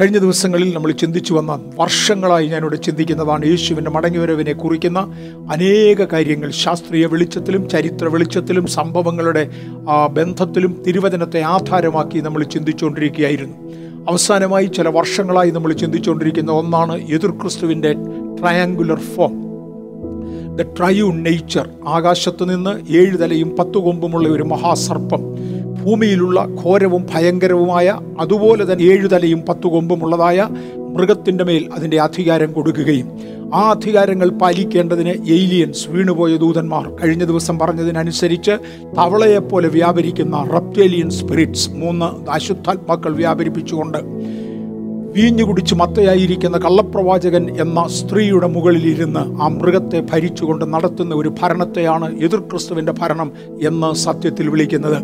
കഴിഞ്ഞ ദിവസങ്ങളിൽ നമ്മൾ ചിന്തിച്ചു വന്ന വർഷങ്ങളായി ഞാനിവിടെ ചിന്തിക്കുന്നതാണ് യേശുവിന്റെ മടങ്ങിവരവിനെ കുറിക്കുന്ന അനേക കാര്യങ്ങൾ. ശാസ്ത്രീയ വെളിച്ചത്തിലും ചരിത്ര വെളിച്ചത്തിലും സംഭവങ്ങളുടെ ബന്ധത്തിലും തിരുവചനത്തെ ആധാരമാക്കി നമ്മൾ ചിന്തിച്ചുകൊണ്ടിരിക്കുകയായിരുന്നു. അവസാനമായി ചില വർഷങ്ങളായി നമ്മൾ ചിന്തിച്ചുകൊണ്ടിരിക്കുന്ന ഒന്നാണ് എതിർ ക്രിസ്തുവിന്റെ triangular form. The triune nature ആകാശത്തു നിന്ന് ഏഴ് തലയും പത്തു കൊമ്പുമുള്ള ഒരു മഹാസർപ്പം. ഭൂമിയിലുള്ള ഘോരവും ഭയങ്കരവുമായ അതുപോലെ തന്നെ ഏഴു തലയും പത്തു കൊമ്പുമുള്ളതായ മൃഗത്തിന്റെ മേൽ അതിന്റെ അധികാരം കൊടുക്കുകയും ആ അധികാരങ്ങൾ പാലിക്കേണ്ടതിന് എയിലിയൻസ് വീണുപോയ ദൂതന്മാർ കഴിഞ്ഞ ദിവസം പറഞ്ഞതിനനുസരിച്ച് തവളയെപ്പോലെ വ്യാപരിക്കുന്ന റപ്റ്റേലിയൻ സ്പിരിറ്റ്സ് മൂന്ന് അശുദ്ധാത്മാക്കൾ വ്യാപരിപ്പിച്ചുകൊണ്ട് വീഞ്ഞു കുടിച്ച് മത്തയായിരിക്കുന്ന കള്ളപ്രവാചകൻ എന്ന സ്ത്രീയുടെ മുകളിലിരുന്ന് ആ മൃഗത്തെ ഭരിച്ചുകൊണ്ട് നടത്തുന്ന ഒരു ഭരണത്തെയാണ് എതിർക്രിസ്തുവിന്റെ ഭരണം എന്ന് സത്യത്തിൽ വിളിക്കുന്നത്.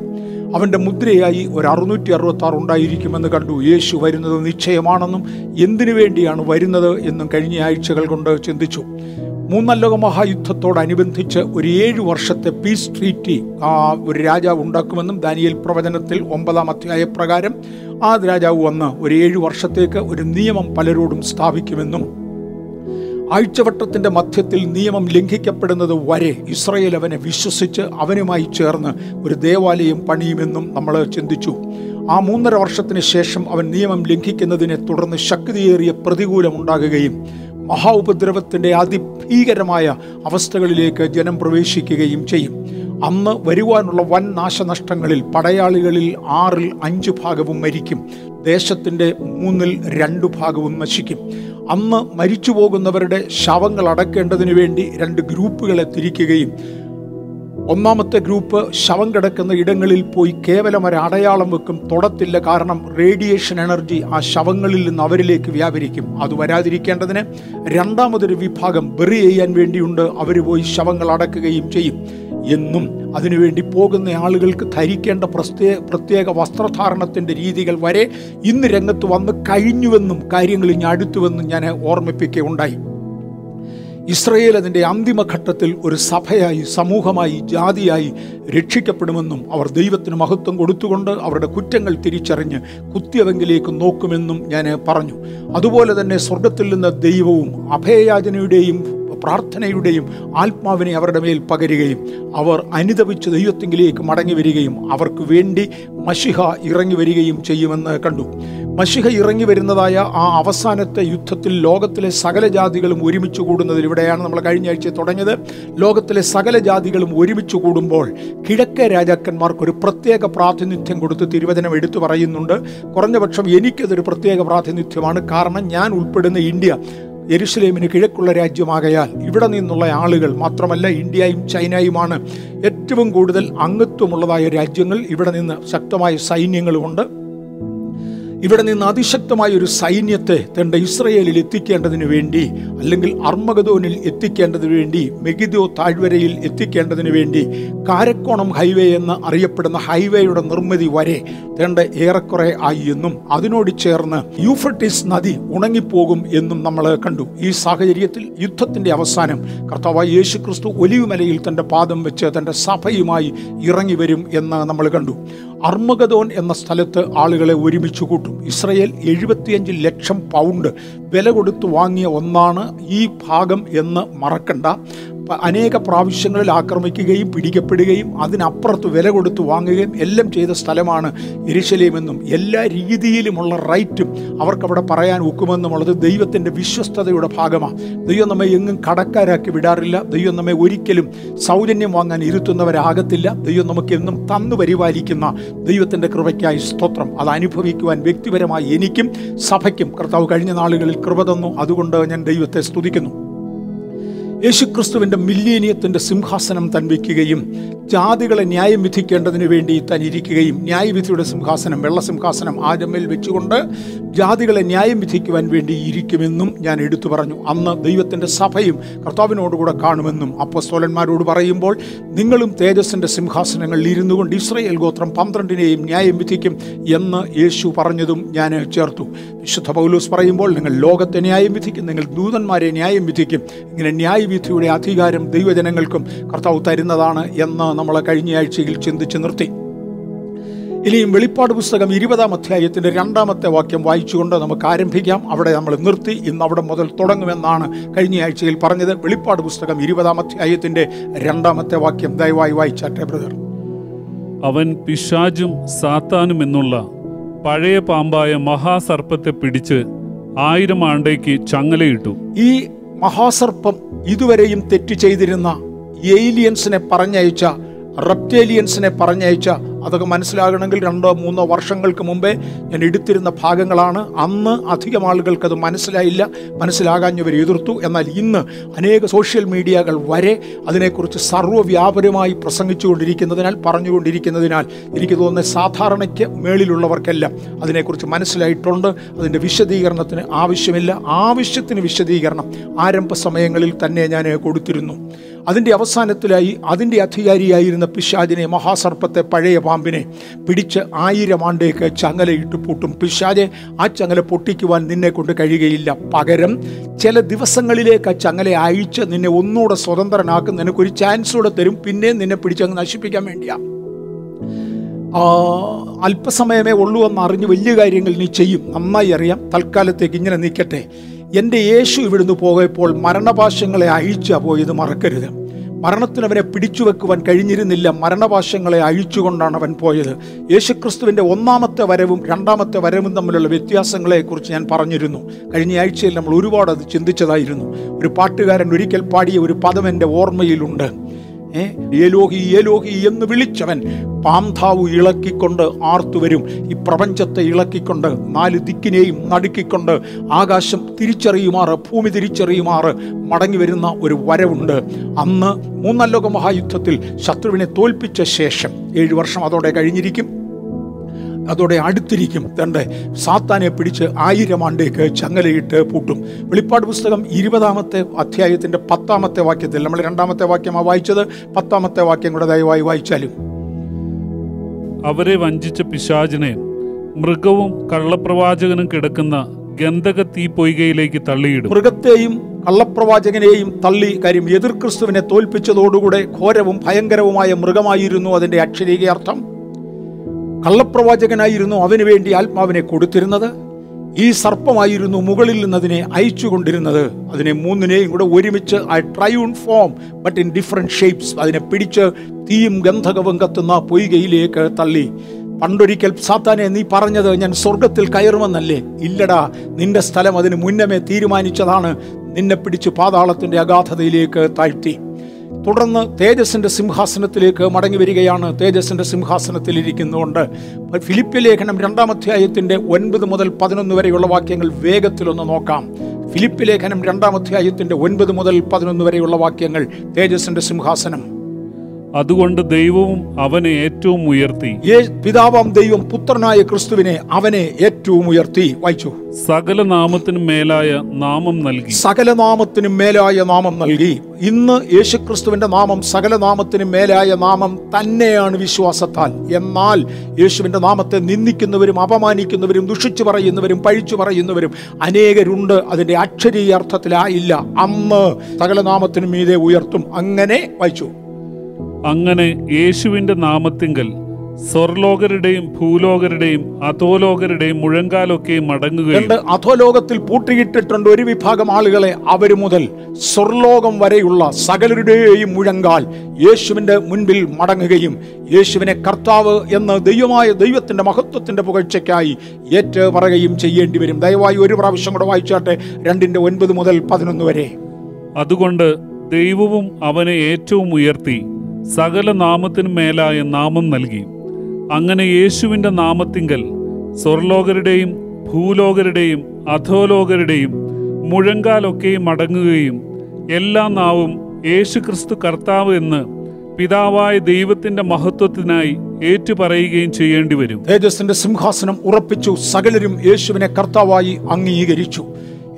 അവന്റെ മുദ്രയായി ഒരു അറുന്നൂറ്റി അറുപത്തി ആറ് ഉണ്ടായിരിക്കുമെന്ന് കണ്ടു. യേശു വരുന്നത് നിശ്ചയമാണെന്നും എന്തിനു വേണ്ടിയാണ് വരുന്നത് എന്നും കഴിഞ്ഞ ആഴ്ചകൾ കൊണ്ട് ചിന്തിച്ചു. മൂന്നാം ലോക മഹായുദ്ധത്തോടനുബന്ധിച്ച് ഒരു ഏഴ് വർഷത്തെ പീസ് ട്രീറ്റി ആ ഒരു രാജാവ് ഉണ്ടാക്കുമെന്നും ദാനിയൽ പ്രവചനത്തിൽ ഒമ്പതാം അധ്യായ പ്രകാരം ആ രാജാവ് വന്ന് ഒരു ഏഴ് വർഷത്തേക്ക് ഒരു നിയമം പലരോടും സ്ഥാപിക്കുമെന്നും ആഴ്ചവട്ടത്തിന്റെ മധ്യത്തിൽ നിയമം ലംഘിക്കപ്പെടുന്നത് വരെ ഇസ്രയേൽ അവനെ വിശ്വസിച്ച് അവനുമായി ചേർന്ന് ഒരു ദേവാലയം പണിയുമെന്നും നമ്മൾ ചിന്തിച്ചു. ആ മൂന്നര വർഷത്തിന് ശേഷം അവൻ നിയമം ലംഘിക്കുന്നതിനെ തുടർന്ന് ശക്തിയേറിയ പ്രതികൂലമുണ്ടാകുകയും മഹാ ഉപദ്രവത്തിന്റെ അതിഭീകരമായ അവസ്ഥകളിലേക്ക് ജനം പ്രവേശിക്കുകയും ചെയ്യും. അന്ന് വരുവാനുള്ള വൻ നാശനഷ്ടങ്ങളിൽ പടയാളികളിൽ ആറിൽ അഞ്ച് ഭാഗവും മരിക്കും. ദേശത്തിന്റെ മൂന്നിൽ രണ്ടു ഭാഗവും നശിക്കും. അന്ന് മരിച്ചു പോകുന്നവരുടെ ശവങ്ങൾ അടക്കേണ്ടതിനു വേണ്ടി രണ്ട് ഗ്രൂപ്പുകളെ തിരിക്കുകയും ഒന്നാമത്തെ ഗ്രൂപ്പ് ശവം കിടക്കുന്ന ഇടങ്ങളിൽ പോയി കേവലം ഒരു അടയാളം വെക്കും തൊടത്തില്ല. കാരണം റേഡിയേഷൻ എനർജി ആ ശവങ്ങളിൽ നിന്ന് അവരിലേക്ക് വ്യാപരിക്കും. അത് വരാതിരിക്കേണ്ടതിന് രണ്ടാമതൊരു വിഭാഗം ബെറി ചെയ്യാൻ വേണ്ടിയുണ്ട്. അവർ പോയി ശവങ്ങൾ അടക്കുകയും ചെയ്യും. എന്നും അതിനുവേണ്ടി പോകുന്ന ആളുകൾക്ക് ധരിക്കേണ്ട പ്രത്യേക പ്രത്യേക വസ്ത്രധാരണത്തിന്റെ രീതികൾ വരെ ഇന്ന് രംഗത്ത് വന്ന് കഴിഞ്ഞുവെന്നും കാര്യങ്ങൾ ഇനി അടുത്തുവെന്നും ഞാൻ ഓർമ്മിപ്പിക്കുകയുണ്ടായി. ഇസ്രയേൽ അതിന്റെ അന്തിമഘട്ടത്തിൽ ഒരു സഭയായി സമൂഹമായി ജാതിയായി രക്ഷിക്കപ്പെടുമെന്നും അവർ ദൈവത്തിന് മഹത്വം കൊടുത്തുകൊണ്ട് അവരുടെ കുറ്റങ്ങൾ തിരിച്ചറിഞ്ഞ് കുത്തിയവെങ്കിലേക്ക് നോക്കുമെന്നും ഞാൻ പറഞ്ഞു. അതുപോലെ തന്നെ സ്വർഗത്തിൽ നിന്ന് ദൈവവും അഭയയാചനയുടെയും പ്രാർത്ഥനയുടെയും ആത്മാവിനെ അവരുടെ മേൽ പകരുകയും അവർ അനുദപിച്ച് ദൈവത്തെങ്കിലേക്ക് മടങ്ങി വരികയും അവർക്ക് വേണ്ടി മഷിഹ ഇറങ്ങി വരികയും ചെയ്യുമെന്ന് കണ്ടു. മഷിഹ ഇറങ്ങി വരുന്നതായ ആ അവസാനത്തെ യുദ്ധത്തിൽ ലോകത്തിലെ സകല ജാതികളും ഒരുമിച്ച് കൂടുന്നതിൽ ഇവിടെയാണ് നമ്മൾ കഴിഞ്ഞ ആഴ്ച തുടങ്ങിയത്. ലോകത്തിലെ സകല ജാതികളും ഒരുമിച്ച് കൂടുമ്പോൾ കിഴക്കേ രാജാക്കന്മാർക്ക് ഒരു പ്രത്യേക പ്രാതിനിധ്യം കൊടുത്ത് തിരുവചനം എടുത്തു പറയുന്നുണ്ട്. കുറഞ്ഞപക്ഷം എനിക്കതൊരു പ്രത്യേക പ്രാതിനിധ്യമാണ്. കാരണം ഞാൻ ഉൾപ്പെടുന്ന ഇന്ത്യ യെരുസലേമിന് കിഴക്കുള്ള രാജ്യമാകയാൽ ഇവിടെ നിന്നുള്ള ആളുകൾ മാത്രമല്ല ഇന്ത്യയും ചൈനയുമാണ് ഏറ്റവും കൂടുതൽ അംഗത്വമുള്ളതായ രാജ്യങ്ങൾ. ഇവിടെ നിന്ന് ശക്തമായ സൈന്യങ്ങളുമുണ്ട്. ഇവിടെ നിന്ന് അതിശക്തമായ ഒരു സൈന്യത്തെ തന്റെ ഇസ്രയേലിൽ എത്തിക്കേണ്ടതിന് വേണ്ടി അല്ലെങ്കിൽ അർമ്മഗതോനിൽ എത്തിക്കേണ്ടതിന് വേണ്ടി മെഗിദോ താഴ്വരയിൽ എത്തിക്കേണ്ടതിന് വേണ്ടി കാരക്കോണം ഹൈവേ എന്ന് അറിയപ്പെടുന്ന ഹൈവേയുടെ നിർമ്മിതി വരെ തേണ്ട ഏറെക്കുറെ ആയി എന്നും അതിനോട് ചേർന്ന് യൂഫ്രട്ടീസ് നദി ഉണങ്ങിപ്പോകും എന്നും നമ്മൾ കണ്ടു. ഈ സാഹചര്യത്തിൽ യുദ്ധത്തിന്റെ അവസാനം കർത്താവായ യേശു ക്രിസ്തു ഒലിവുമലയിൽ തന്റെ പാദം വെച്ച് തന്റെ സഭയുമായി ഇറങ്ങി വരും എന്ന് നമ്മൾ കണ്ടു. അർമഗദോൻ എന്ന സ്ഥലത്ത് ആളുകളെ ഒരുമിച്ച് കൂട്ടും. ഇസ്രയേൽ എഴുപത്തിയഞ്ച് ലക്ഷം പൗണ്ട് വില കൊടുത്ത് വാങ്ങിയ ഒന്നാണ് ഈ ഭാഗം എന്ന് മറക്കണ്ട. അനേക പ്രാവശ്യങ്ങളിൽ ആക്രമിക്കുകയും പിടിക്കപ്പെടുകയും അതിനപ്പുറത്ത് വില കൊടുത്ത് വാങ്ങുകയും എല്ലാം ചെയ്ത സ്ഥലമാണ് എരിശലേമെന്നും എല്ലാ രീതിയിലുമുള്ള റൈറ്റും അവർക്കവിടെ പറയാൻ ഒക്കുമെന്നുമുള്ളത് ദൈവത്തിന്റെ വിശ്വസ്തതയുടെ ഭാഗമാണ്. ദൈവം നമ്മെ എങ്ങും കടക്കാരാക്കി വിടാറില്ല. ദൈവം നമ്മെ ഒരിക്കലും സൗജന്യം വാങ്ങാൻ ഇരുത്തുന്നവരാകത്തില്ല. ദൈവം നമുക്ക് എന്നും തന്നു പരിപാലിക്കുന്ന ദൈവത്തിന്റെ കൃപയ്ക്കായി സ്തോത്രം. അത് അനുഭവിക്കുവാൻ വ്യക്തിപരമായി എനിക്കും സഭയ്ക്കും. കർത്താവ് കഴിഞ്ഞ നാളുകളിൽ കൃപ തന്നു. അതുകൊണ്ട് ഞാൻ ദൈവത്തെ സ്തുതിക്കുന്നു. യേശുക്രിസ്തുവിന്റെ മില്ലേനിയത്തിന്റെ സിംഹാസനം തൻവിക്കുകയും ജാതികളെ ന്യായം വിധിക്കേണ്ടതിനു വേണ്ടി താൻ ഇരിക്കുകയും ന്യായവിധിയുടെ സിംഹാസനം വെള്ള സിംഹാസനം ആജമ്മേൽ വെച്ചുകൊണ്ട് ജാതികളെ ന്യായം വിധിക്കുവാൻ വേണ്ടി ഇരിക്കുമെന്നും ഞാൻ എടുത്തു പറഞ്ഞു. അന്ന് ദൈവത്തിന്റെ സഭയും കർത്താവിനോടുകൂടെ കാണുമെന്നും അപ്പസ്തോലന്മാരോട് പറയുമ്പോൾ നിങ്ങളും തേജസ്സിന്റെ സിംഹാസനങ്ങളിൽ ഇരുന്നു കൊണ്ട് ഇസ്രയേൽ ഗോത്രം പന്ത്രണ്ടിനെയും ന്യായം വിധിക്കും എന്ന് യേശു പറഞ്ഞതും ഞാൻ ചേർത്തു. വിശുദ്ധ പൗലൂസ് പറയുമ്പോൾ നിങ്ങൾ ലോകത്തെ ന്യായം വിധിക്കും നിങ്ങൾ ദൂതന്മാരെ ന്യായം വിധിക്കും ഇങ്ങനെ ന്യായവിധിയുടെ അധികാരം ദൈവജനങ്ങൾക്കും കർത്താവ് തരുന്നതാണ് എന്ന് നമ്മൾ കഴിഞ്ഞ ആഴ്ചയിൽ ചിന്തിച്ച് നിർത്തി. ഇനിയും വെളിപ്പാട് പുസ്തകം ഇരുപതാം അധ്യായത്തിന്റെ രണ്ടാമത്തെ വാക്യം വായിച്ചുകൊണ്ട് നമുക്ക് ആരംഭിക്കാം. അവിടെ നമ്മൾ നിർത്തി. ഇന്ന് അവിടെ മുതൽ തുടങ്ങുമെന്നാണ് കഴിഞ്ഞ ആഴ്ചയിൽ പറഞ്ഞത്. വെളിപ്പാട് പുസ്തകം ഇരുപതാം അധ്യായത്തിന്റെ രണ്ടാമത്തെ വാക്യം. ദയവായി വായിച്ചാട്ടെ ബ്രദർ. അവൻ പിശാജും സാത്താനും എന്നുള്ള പഴയ പാമ്പായ മഹാസർപ്പത്തെ പിടിച്ച് ആയിരം ആണ്ടേക്ക് ചങ്ങലയിട്ടു. ഈ മഹാസർപ്പം ഇതുവരെയും തെറ്റ് ചെയ്തിരുന്ന ഏലിയൻസിനെ പറഞ്ഞയച്ച റെപ്റ്റേലിയൻസിനെ പറഞ്ഞയച്ച അതൊക്കെ മനസ്സിലാകണമെങ്കിൽ രണ്ടോ മൂന്നോ വർഷങ്ങൾക്ക് മുമ്പേ ഞാൻ എടുത്തിരുന്ന ഭാഗങ്ങളാണ്. അന്ന് അധികം അത് മനസ്സിലായില്ല. മനസ്സിലാകാഞ്ഞവർ എതിർത്തു. എന്നാൽ ഇന്ന് അനേക സോഷ്യൽ മീഡിയകൾ വരെ അതിനെക്കുറിച്ച് സർവവ്യാപരമായി പ്രസംഗിച്ചുകൊണ്ടിരിക്കുന്നതിനാൽ പറഞ്ഞുകൊണ്ടിരിക്കുന്നതിനാൽ എനിക്ക് തോന്നുന്ന സാധാരണയ്ക്ക് മേളിലുള്ളവർക്കെല്ലാം അതിനെക്കുറിച്ച് മനസ്സിലായിട്ടുണ്ട്. അതിന്റെ വിശദീകരണത്തിന് ആവശ്യമില്ല. ആവശ്യത്തിന് വിശദീകരണം ആരംഭ സമയങ്ങളിൽ തന്നെ ഞാൻ കൊടുത്തിരുന്നു. അതിന്റെ അവസാനത്തിലായി അതിന്റെ അധികാരിയായിരുന്ന പിശാജിനെ മഹാസർപ്പത്തെ പഴയ പാമ്പിനെ പിടിച്ച് ആയിരം ആണ്ടേക്ക് ചങ്ങലയിട്ട് പൂട്ടും. പിശാജെ ആ ചങ്ങല പൊട്ടിക്കുവാൻ നിന്നെ കൊണ്ട് കഴിയുകയില്ല. പകരം ചില ദിവസങ്ങളിലേക്ക് ആ ചങ്ങല അഴിച്ച് നിന്നെ ഒന്നുകൂടെ സ്വതന്ത്രനാക്കും. നിനക്കൊരു ചാൻസ് കൂടെ തരും. പിന്നെ നിന്നെ പിടിച്ചങ്ങ് നശിപ്പിക്കാൻ വേണ്ടിയാ. അല്പസമയമേ ഉള്ളൂ എന്ന് അറിഞ്ഞ് വലിയ കാര്യങ്ങൾ നീ ചെയ്യും. നന്നായി അറിയാം. തൽക്കാലത്തേക്ക് ഇങ്ങനെ നിൽക്കട്ടെ. എന്റെ യേശു ഇവിടുന്ന് പോയപ്പോൾ മരണപാശങ്ങളെ അഴിച്ചാ പോയത് മറക്കരുത്. മരണത്തിനവനെ പിടിച്ചു വെക്കുവാൻ കഴിഞ്ഞിരുന്നില്ല. മരണപാശങ്ങളെ അഴിച്ചുകൊണ്ടാണ് അവൻ പോയത്. യേശുക്രിസ്തുവിന്റെ ഒന്നാമത്തെ വരവും രണ്ടാമത്തെ വരവും തമ്മിലുള്ള വ്യത്യാസങ്ങളെക്കുറിച്ച് ഞാൻ പറഞ്ഞിരുന്നു. കഴിഞ്ഞ ആഴ്ചയിൽ നമ്മൾ ഒരുപാട് അത് ചിന്തിച്ചതായിരുന്നു. ഒരു പാട്ടുകാരൻ ഒരിക്കൽ പാടിയ ഒരു പദം എന്റെ ഓർമ്മയിലുണ്ട്. ഏലോഹി ഏലോഹി എന്ന് വിളിച്ചവൻ പാന്താവ് ഇളക്കിക്കൊണ്ട് ആർത്തുവരും ഈ പ്രപഞ്ചത്തെ ഇളക്കിക്കൊണ്ട് നാല് ദിക്കിനെയും നടുക്കിക്കൊണ്ട് ആകാശം തിരിച്ചറിയുമാറ് ഭൂമി തിരിച്ചറിയുമാറ് മടങ്ങി വരുന്ന ഒരു വരവുണ്ട്. അന്ന് മൂന്നാം ലോക മഹായുദ്ധത്തിൽ ശത്രുവിനെ തോൽപ്പിച്ച ശേഷം ഏഴു വർഷം അതോടെ കഴിഞ്ഞിരിക്കും. അതോടെ അടുത്തിരിക്കും. തന്റെ സാത്താനെ പിടിച്ച് ആയിരം ആണ്ടേക്ക് ചങ്ങലയിട്ട് പൂട്ടും. വെളിപ്പാട് പുസ്തകം ഇരുപതാമത്തെ അധ്യായത്തിന്റെ പത്താമത്തെ വാക്യത്തിൽ നമ്മൾ രണ്ടാമത്തെ വാക്യമാണ് വായിച്ചത്. പത്താമത്തെ വാക്യം കൂടെ ദയവായി വായിച്ചാലും. അവരെ വഞ്ചിച്ച പിശാചിനെ മൃഗവും കള്ളപ്രവാചകനും കിടക്കുന്ന ഗന്ധക തീപ്പൊയ്കയിലേക്ക് തള്ളിയിടും. മൃഗത്തെയും കള്ളപ്രവാചകനെയും തള്ളി കാര്യം എതിർ ക്രിസ്തുവിനെ തോൽപ്പിച്ചതോടുകൂടെ ഘോരവും ഭയങ്കരവുമായ മൃഗമായിരുന്നു അതിന്റെ അക്ഷരീക അർത്ഥം കള്ളപ്രവാചകനായിരുന്നു അവന് വേണ്ടി ആത്മാവിനെ കൊടുത്തിരുന്നത്. ഈ സർപ്പമായിരുന്നു മുകളിൽ നിന്ന് അതിനെ അയച്ചു കൊണ്ടിരുന്നത് അതിനെ മൂന്നിനെയും കൂടെ ഒരുമിച്ച് ആ triune form but in different shapes അതിനെ പിടിച്ച് തീയും ഗന്ധകവും കത്തുന്ന പൊയ്കയിലേക്ക് തള്ളി. പണ്ടൊരിക്കൽ സാത്താനെ നീ പറഞ്ഞത് ഞാൻ സ്വർഗത്തിൽ കയറുമെന്നല്ലേ? ഇല്ലടാ നിന്റെ സ്ഥലം അതിന് മുന്നമേ തീരുമാനിച്ചതാണ്. നിന്നെ പിടിച്ച് പാതാളത്തിന്റെ അഗാധതയിലേക്ക് താഴ്ത്തി. തുടർന്ന് തേജസിന്റെ സിംഹാസനത്തിലേക്ക് മടങ്ങി വരികയാണ്. തേജസിന്റെ സിംഹാസനത്തിൽ ഇരിക്കുന്നുകൊണ്ട് ഫിലിപ്പ് ലേഖനം രണ്ടാം അധ്യായത്തിന്റെ ഒൻപത് മുതൽ പതിനൊന്ന് വരെയുള്ള വാക്യങ്ങൾ വേഗത്തിലൊന്ന് നോക്കാം. ഫിലിപ്പ് ലേഖനം രണ്ടാം അധ്യായത്തിന്റെ ഒൻപത് മുതൽ പതിനൊന്ന് വരെയുള്ള വാക്യങ്ങൾ തേജസിന്റെ സിംഹാസനം. അതുകൊണ്ട് ദൈവവും അവനെ ഏറ്റവും ഉയർത്തി. പിതാവാം ദൈവം പുത്രനായ ക്രിസ്തുവിനെ അവനെ ഏറ്റവും ഉയർത്തി. വായിച്ചു. സകല നാമത്തിനും മേലായ നാമം നൽകി. സകല നാമത്തിനും മേലായ നാമം നൽകി. ഇന്ന് യേശുക്രിസ്തുവിന്റെ നാമം സകല നാമത്തിനും മേലായ നാമം തന്നെയാണ് വിശ്വാസത്താൽ. എന്നാൽ യേശുവിന്റെ നാമത്തെ നിന്ദിക്കുന്നവരും അപമാനിക്കുന്നവരും ദുഷിച്ചു പറയുന്നവരും പഴിച്ചു പറയുന്നവരും അനേകരുണ്ട്. അതിന്റെ അക്ഷരീയ അർത്ഥത്തിലായില്ല. അന്ന് സകല നാമത്തിനും മീതെ ഉയർത്തും. അങ്ങനെ വായിച്ചു. അങ്ങനെ യേശുവിന്റെ നാമത്തിങ്കൽ സ്വർലോകരുടെയും ഭൂലോകരുടെയും അധോലോകരുടെയും മുഴങ്കാലൊക്കെയും മടങ്ങുകയും അധോലോകത്തിൽ പൂട്ടിയിട്ടിട്ടുണ്ട് ഒരു വിഭാഗം ആളുകളെ അവർ മുതൽ സ്വർലോകം വരെയുള്ള സകലരുടെയും മുഴങ്കാൽ യേശുവിന്റെ മുൻപിൽ മടങ്ങുകയും യേശുവിനെ കർത്താവ് എന്ന് ദൈവമായ ദൈവത്തിന്റെ മഹത്വത്തിന്റെ പുകഴ്ചയ്ക്കായി ഏറ്റു പറയുകയും ചെയ്യേണ്ടി വരും. ദയവായി ഒരു പ്രാവശ്യം കൂടെ വായിച്ചാട്ടെ രണ്ടിന്റെ ഒൻപത് മുതൽ പതിനൊന്ന് വരെ. അതുകൊണ്ട് ദൈവവും അവനെ ഏറ്റവും ഉയർത്തി. സകല നാമത്തിനു മേലായ നാമം നൽകി. അങ്ങനെ യേശുവിന്റെ നാമത്തിങ്കൽ സ്വർലോകരുടെയും ഭൂലോകരുടെയും അധോലോകരുടെയും മുഴങ്കാലൊക്കെയും അടങ്ങുകയും എല്ലാ നാവും യേശുക്രിസ്തു കർത്താവ് എന്ന് പിതാവായ ദൈവത്തിന്റെ മഹത്വത്തിനായി ഏറ്റുപറയുകയും ചെയ്യേണ്ടി വരും തേജസ്സിന്റെ സിംഹാസനം ഉറപ്പിച്ചു സകലരും യേശുവിനെ കർത്താവായി അംഗീകരിച്ചു.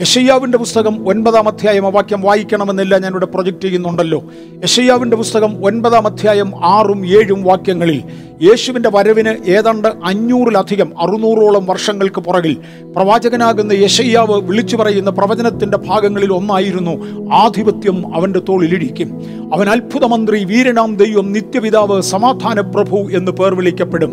യശയ്യാവിന്റെ പുസ്തകം ഒൻപതാം അധ്യായം വാക്യം വായിക്കണമെന്നില്ല ഞാനിവിടെ പ്രൊജക്റ്റ് ചെയ്യുന്നുണ്ടല്ലോ. യശയ്യാവിന്റെ പുസ്തകം ഒൻപതാം അധ്യായം ആറും ഏഴും വാക്യങ്ങളിൽ യേശുവിന്റെ വരവിന് ഏതാണ്ട് അഞ്ഞൂറിലധികം അറുന്നൂറോളം വർഷങ്ങൾക്ക് പുറകിൽ പ്രവാചകനാകുന്ന യശയ്യാവ് വിളിച്ചു പറയുന്ന പ്രവചനത്തിന്റെ ഭാഗങ്ങളിൽ ഒന്നായിരുന്നു ആധിപത്യം അവന്റെ തോളിലിരിക്കും അവൻ അത്ഭുതമന്ത്രി വീരനാം ദൈവം നിത്യപിതാവ് സമാധാന പ്രഭു എന്ന് പേർ വിളിക്കപ്പെടും.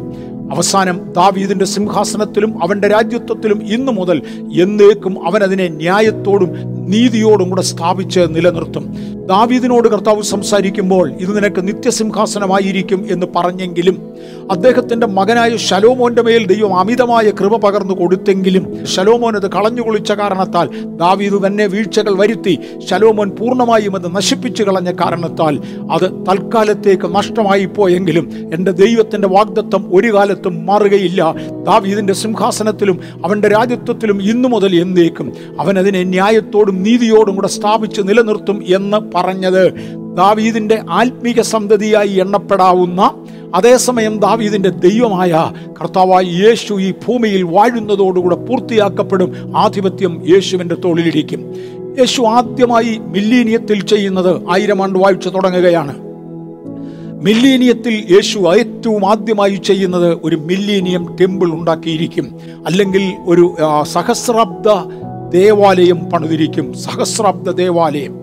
അവസാനം ദാവീദിന്റെ സിംഹാസനത്തിലും അവന്റെ രാജ്യത്വത്തിലും ഇന്നു മുതൽ എന്നേക്കും അവനതിനെ ന്യായത്തോടും നീതിയോടും കൂടെ സ്ഥാപിച്ച് നിലനിർത്തും. ദാവീദിനോട് കർത്താവ് സംസാരിക്കുമ്പോൾ ഇത് നിനക്ക് നിത്യസിംഹാസനമായിരിക്കും എന്ന് പറഞ്ഞെങ്കിലും അദ്ദേഹത്തിന്റെ മകനായ ശലോമോന്റെ മേൽ ദൈവം അമിതമായ കൃപ പകർന്നു കൊടുത്തെങ്കിലും ശലോമോൻ അത് കളഞ്ഞു കുളിച്ച കാരണത്താൽ ദാവീദ് തന്നെ വീഴ്ചകൾ വരുത്തി ശലോമോൻ പൂർണമായും അത് നശിപ്പിച്ചു കളഞ്ഞ കാരണത്താൽ അത് തൽക്കാലത്തേക്ക് നഷ്ടമായി പോയെങ്കിലും എന്റെ ദൈവത്തിന്റെ വാഗ്ദത്വം ഒരു കാലത്തും മാറുകയില്ല. ദാവീദിന്റെ സിംഹാസനത്തിലും അവന്റെ രാജ്യത്വത്തിലും ഇന്നു മുതൽ എന്നേക്കും. അവൻ അതിനെ ന്യായത്തോടും നീതിയോടും കൂടെ സ്ഥാപിച്ച് നിലനിർത്തും എന്ന് പറഞ്ഞത് ദാവീദിന്റെ ആത്മീക സന്തതിയായി എണ്ണപ്പെടാവുന്ന അതേസമയം ദാവീദിന്റെ ദൈവമായ കർത്താവായി യേശു ഈ ഭൂമിയിൽ വാഴുന്നതോടുകൂടെ പൂർത്തിയാക്കപ്പെടും. ആധിപത്യം യേശുവിന്റെ തോളിലിരിക്കും. യേശു ആദ്യമായി മില്ലീനിയത്തിൽ ചെയ്യുന്നത് ആയിരം ആണ്ട് വായിച്ചു തുടങ്ങുകയാണ്. മില്ലീനിയത്തിൽ യേശു ഏറ്റവും ആദ്യമായി ചെയ്യുന്നത് ഒരു മില്ലീനിയം ടെമ്പിൾ ഉണ്ടാക്കിയിരിക്കും. അല്ലെങ്കിൽ ഒരു സഹസ്രാബ്ദ ദേവാലയം പണിതിരിക്കും. സഹസ്രാബ്ദ ദേവാലയം.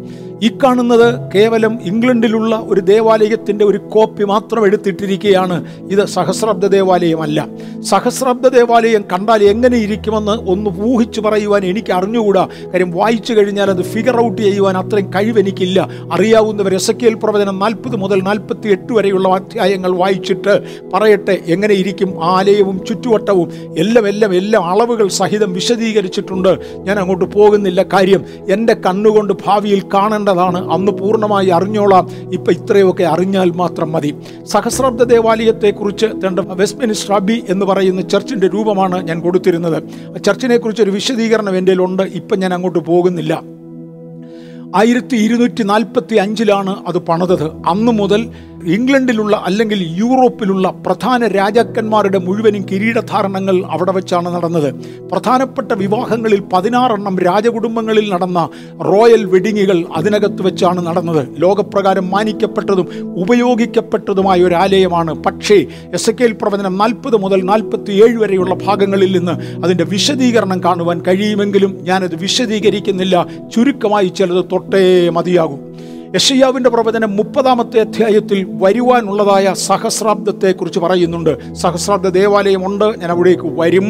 ഈ കാണുന്നത് കേവലം ഇംഗ്ലണ്ടിലുള്ള ഒരു ദേവാലയത്തിന്റെ ഒരു കോപ്പി മാത്രം എടുത്തിട്ടിരിക്കുകയാണ്. ഇത് സഹസ്രബ്ദ ദേവാലയമല്ല. സഹസ്രബ്ദ ദേവാലയം കണ്ടാൽ എങ്ങനെ ഇരിക്കുമെന്ന് ഒന്ന് ഊഹിച്ചു പറയുവാൻ എനിക്ക് അറിഞ്ഞുകൂടാ. കാര്യം വായിച്ചു കഴിഞ്ഞാൽ അത് ഫിഗർ ഔട്ട് ചെയ്യുവാൻ അത്രയും കഴിവെനിക്കില്ല അറിയാവുന്നവർ എസ് കെ എൽ പ്രവചനം നാൽപ്പത് മുതൽ നാൽപ്പത്തി എട്ട് വരെയുള്ള അധ്യായങ്ങൾ വായിച്ചിട്ട് പറയട്ടെ എങ്ങനെ ഇരിക്കും ആലയവും ചുറ്റുവട്ടവും. എല്ലാം എല്ലാം എല്ലാം അളവുകൾ സഹിതം വിശദീകരിച്ചിട്ടുണ്ട്. ഞാൻ അങ്ങോട്ട് പോകുന്നില്ല. കാര്യം എന്റെ കണ്ണുകൊണ്ട് ഭാവിയിൽ കാണേണ്ടതാണ് അന്ന് പൂർണമായി അറിഞ്ഞോളാം. ഇപ്പം ഇത്രയൊക്കെ അറിഞ്ഞാൽ മാത്രം മതി. സഹസ്രാബ്ദ ദേവാലയത്തെക്കുറിച്ച് തേണ്ട വെസ്റ്റ്മിനിസ്റ്റർ അബി എന്ന് പറയുന്ന ചർച്ചിന്റെ രൂപമാണ് ഞാൻ കൊടുത്തിരുന്നത്. ആ ചർച്ചിനെ കുറിച്ച് ഒരു വിശദീകരണം എന്റെ ഉണ്ട് ഇപ്പം ഞാൻ അങ്ങോട്ട് പോകുന്നില്ല. ആയിരത്തി ഇരുന്നൂറ്റി നാൽപ്പത്തി അഞ്ചിലാണ് അത് പണിതത്. അന്നു മുതൽ ഇംഗ്ലണ്ടിലുള്ള അല്ലെങ്കിൽ യൂറോപ്പിലുള്ള പ്രധാന രാജാക്കന്മാരുടെ മുഴുവനും കിരീടധാരണങ്ങൾ അവിടെ വെച്ചാണ് നടന്നത്. പ്രധാനപ്പെട്ട വിവാഹങ്ങളിൽ പതിനാറെണ്ണം രാജകുടുംബങ്ങളിൽ നടന്ന റോയൽ വെഡിങ്ങുകൾ അതിനകത്ത് വെച്ചാണ് നടന്നത്. ലോകപ്രകാരം മാനിക്കപ്പെട്ടതും ഉപയോഗിക്കപ്പെട്ടതുമായ ഒരു ആലയമാണ്. പക്ഷേ എസ് എ കെൽ പ്രവചനം നാൽപ്പത് മുതൽ നാൽപ്പത്തി ഏഴ് വരെയുള്ള ഭാഗങ്ങളിൽ നിന്ന് അതിന്റെ വിശദീകരണം കാണുവാൻ കഴിയുമെങ്കിലും ഞാനത് വിശദീകരിക്കുന്നില്ല. ചുരുക്കമായി ചിലത് തൊട്ടേ മതിയാകും. യഷയ്യാവിന്റെ പ്രവചനം മുപ്പതാമത്തെ അധ്യായത്തിൽ വരുവാനുള്ളതായ സഹസ്രാബ്ദത്തെക്കുറിച്ച് പറയുന്നുണ്ട്. സഹസ്രാബ്ദ ദേവാലയമുണ്ട് ഞാൻ അവിടേക്ക് വരും.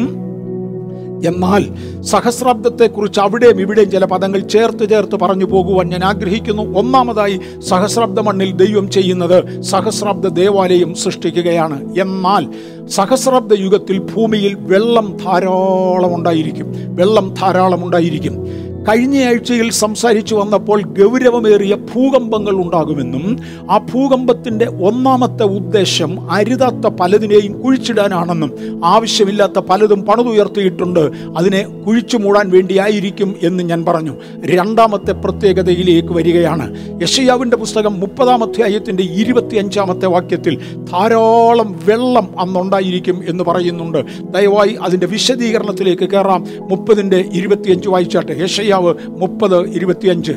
എന്നാൽ സഹസ്രാബ്ദത്തെക്കുറിച്ച് അവിടെയും ഇവിടെയും ചില പദങ്ങൾ ചേർത്ത് ചേർത്ത് പറഞ്ഞു പോകുവാൻ ഞാൻ ആഗ്രഹിക്കുന്നു. ഒന്നാമതായി സഹസ്രാബ്ദ മണ്ണിൽ ദൈവം ചെയ്യുന്നത് സഹസ്രാബ്ദ ദേവാലയം സൃഷ്ടിക്കുകയാണ്. എന്നാൽ സഹസ്രാബ്ദ യുഗത്തിൽ ഭൂമിയിൽ വെള്ളം ധാരാളം ഉണ്ടായിരിക്കും വെള്ളം ധാരാളം ഉണ്ടായിരിക്കും. കഴിഞ്ഞ ആഴ്ചയിൽ സംസാരിച്ചു വന്നപ്പോൾ ഗൗരവമേറിയ ഭൂകമ്പങ്ങൾ ഉണ്ടാകുമെന്നും ആ ഭൂകമ്പത്തിന്റെ ഒന്നാമത്തെ ഉദ്ദേശം അരുതാത്ത പലതിനെയും കുഴിച്ചിടാനാണെന്നും ആവശ്യമില്ലാത്ത പലതും പണിതുയർത്തിയിട്ടുണ്ട്. അതിനെ കുഴിച്ചു മൂടാൻ വേണ്ടിയായിരിക്കും എന്ന് ഞാൻ പറഞ്ഞു. രണ്ടാമത്തെ പ്രത്യേകതയിലേക്ക് വരികയാണ്. യഷയാവിന്റെ പുസ്തകം മുപ്പതാം അധ്യായത്തിന്റെ ഇരുപത്തിയഞ്ചാമത്തെ വാക്യത്തിൽ ധാരാളം വെള്ളം അന്നുണ്ടായിരിക്കും എന്ന് പറയുന്നുണ്ട്. ദയവായി അതിന്റെ വിശദീകരണത്തിലേക്ക് കയറാം. മുപ്പതിന്റെ ഇരുപത്തിയഞ്ച് വായിച്ചാട്ടെ. യഷയാവ് മുപ്പത് ഇരുപത്തിയഞ്ച്.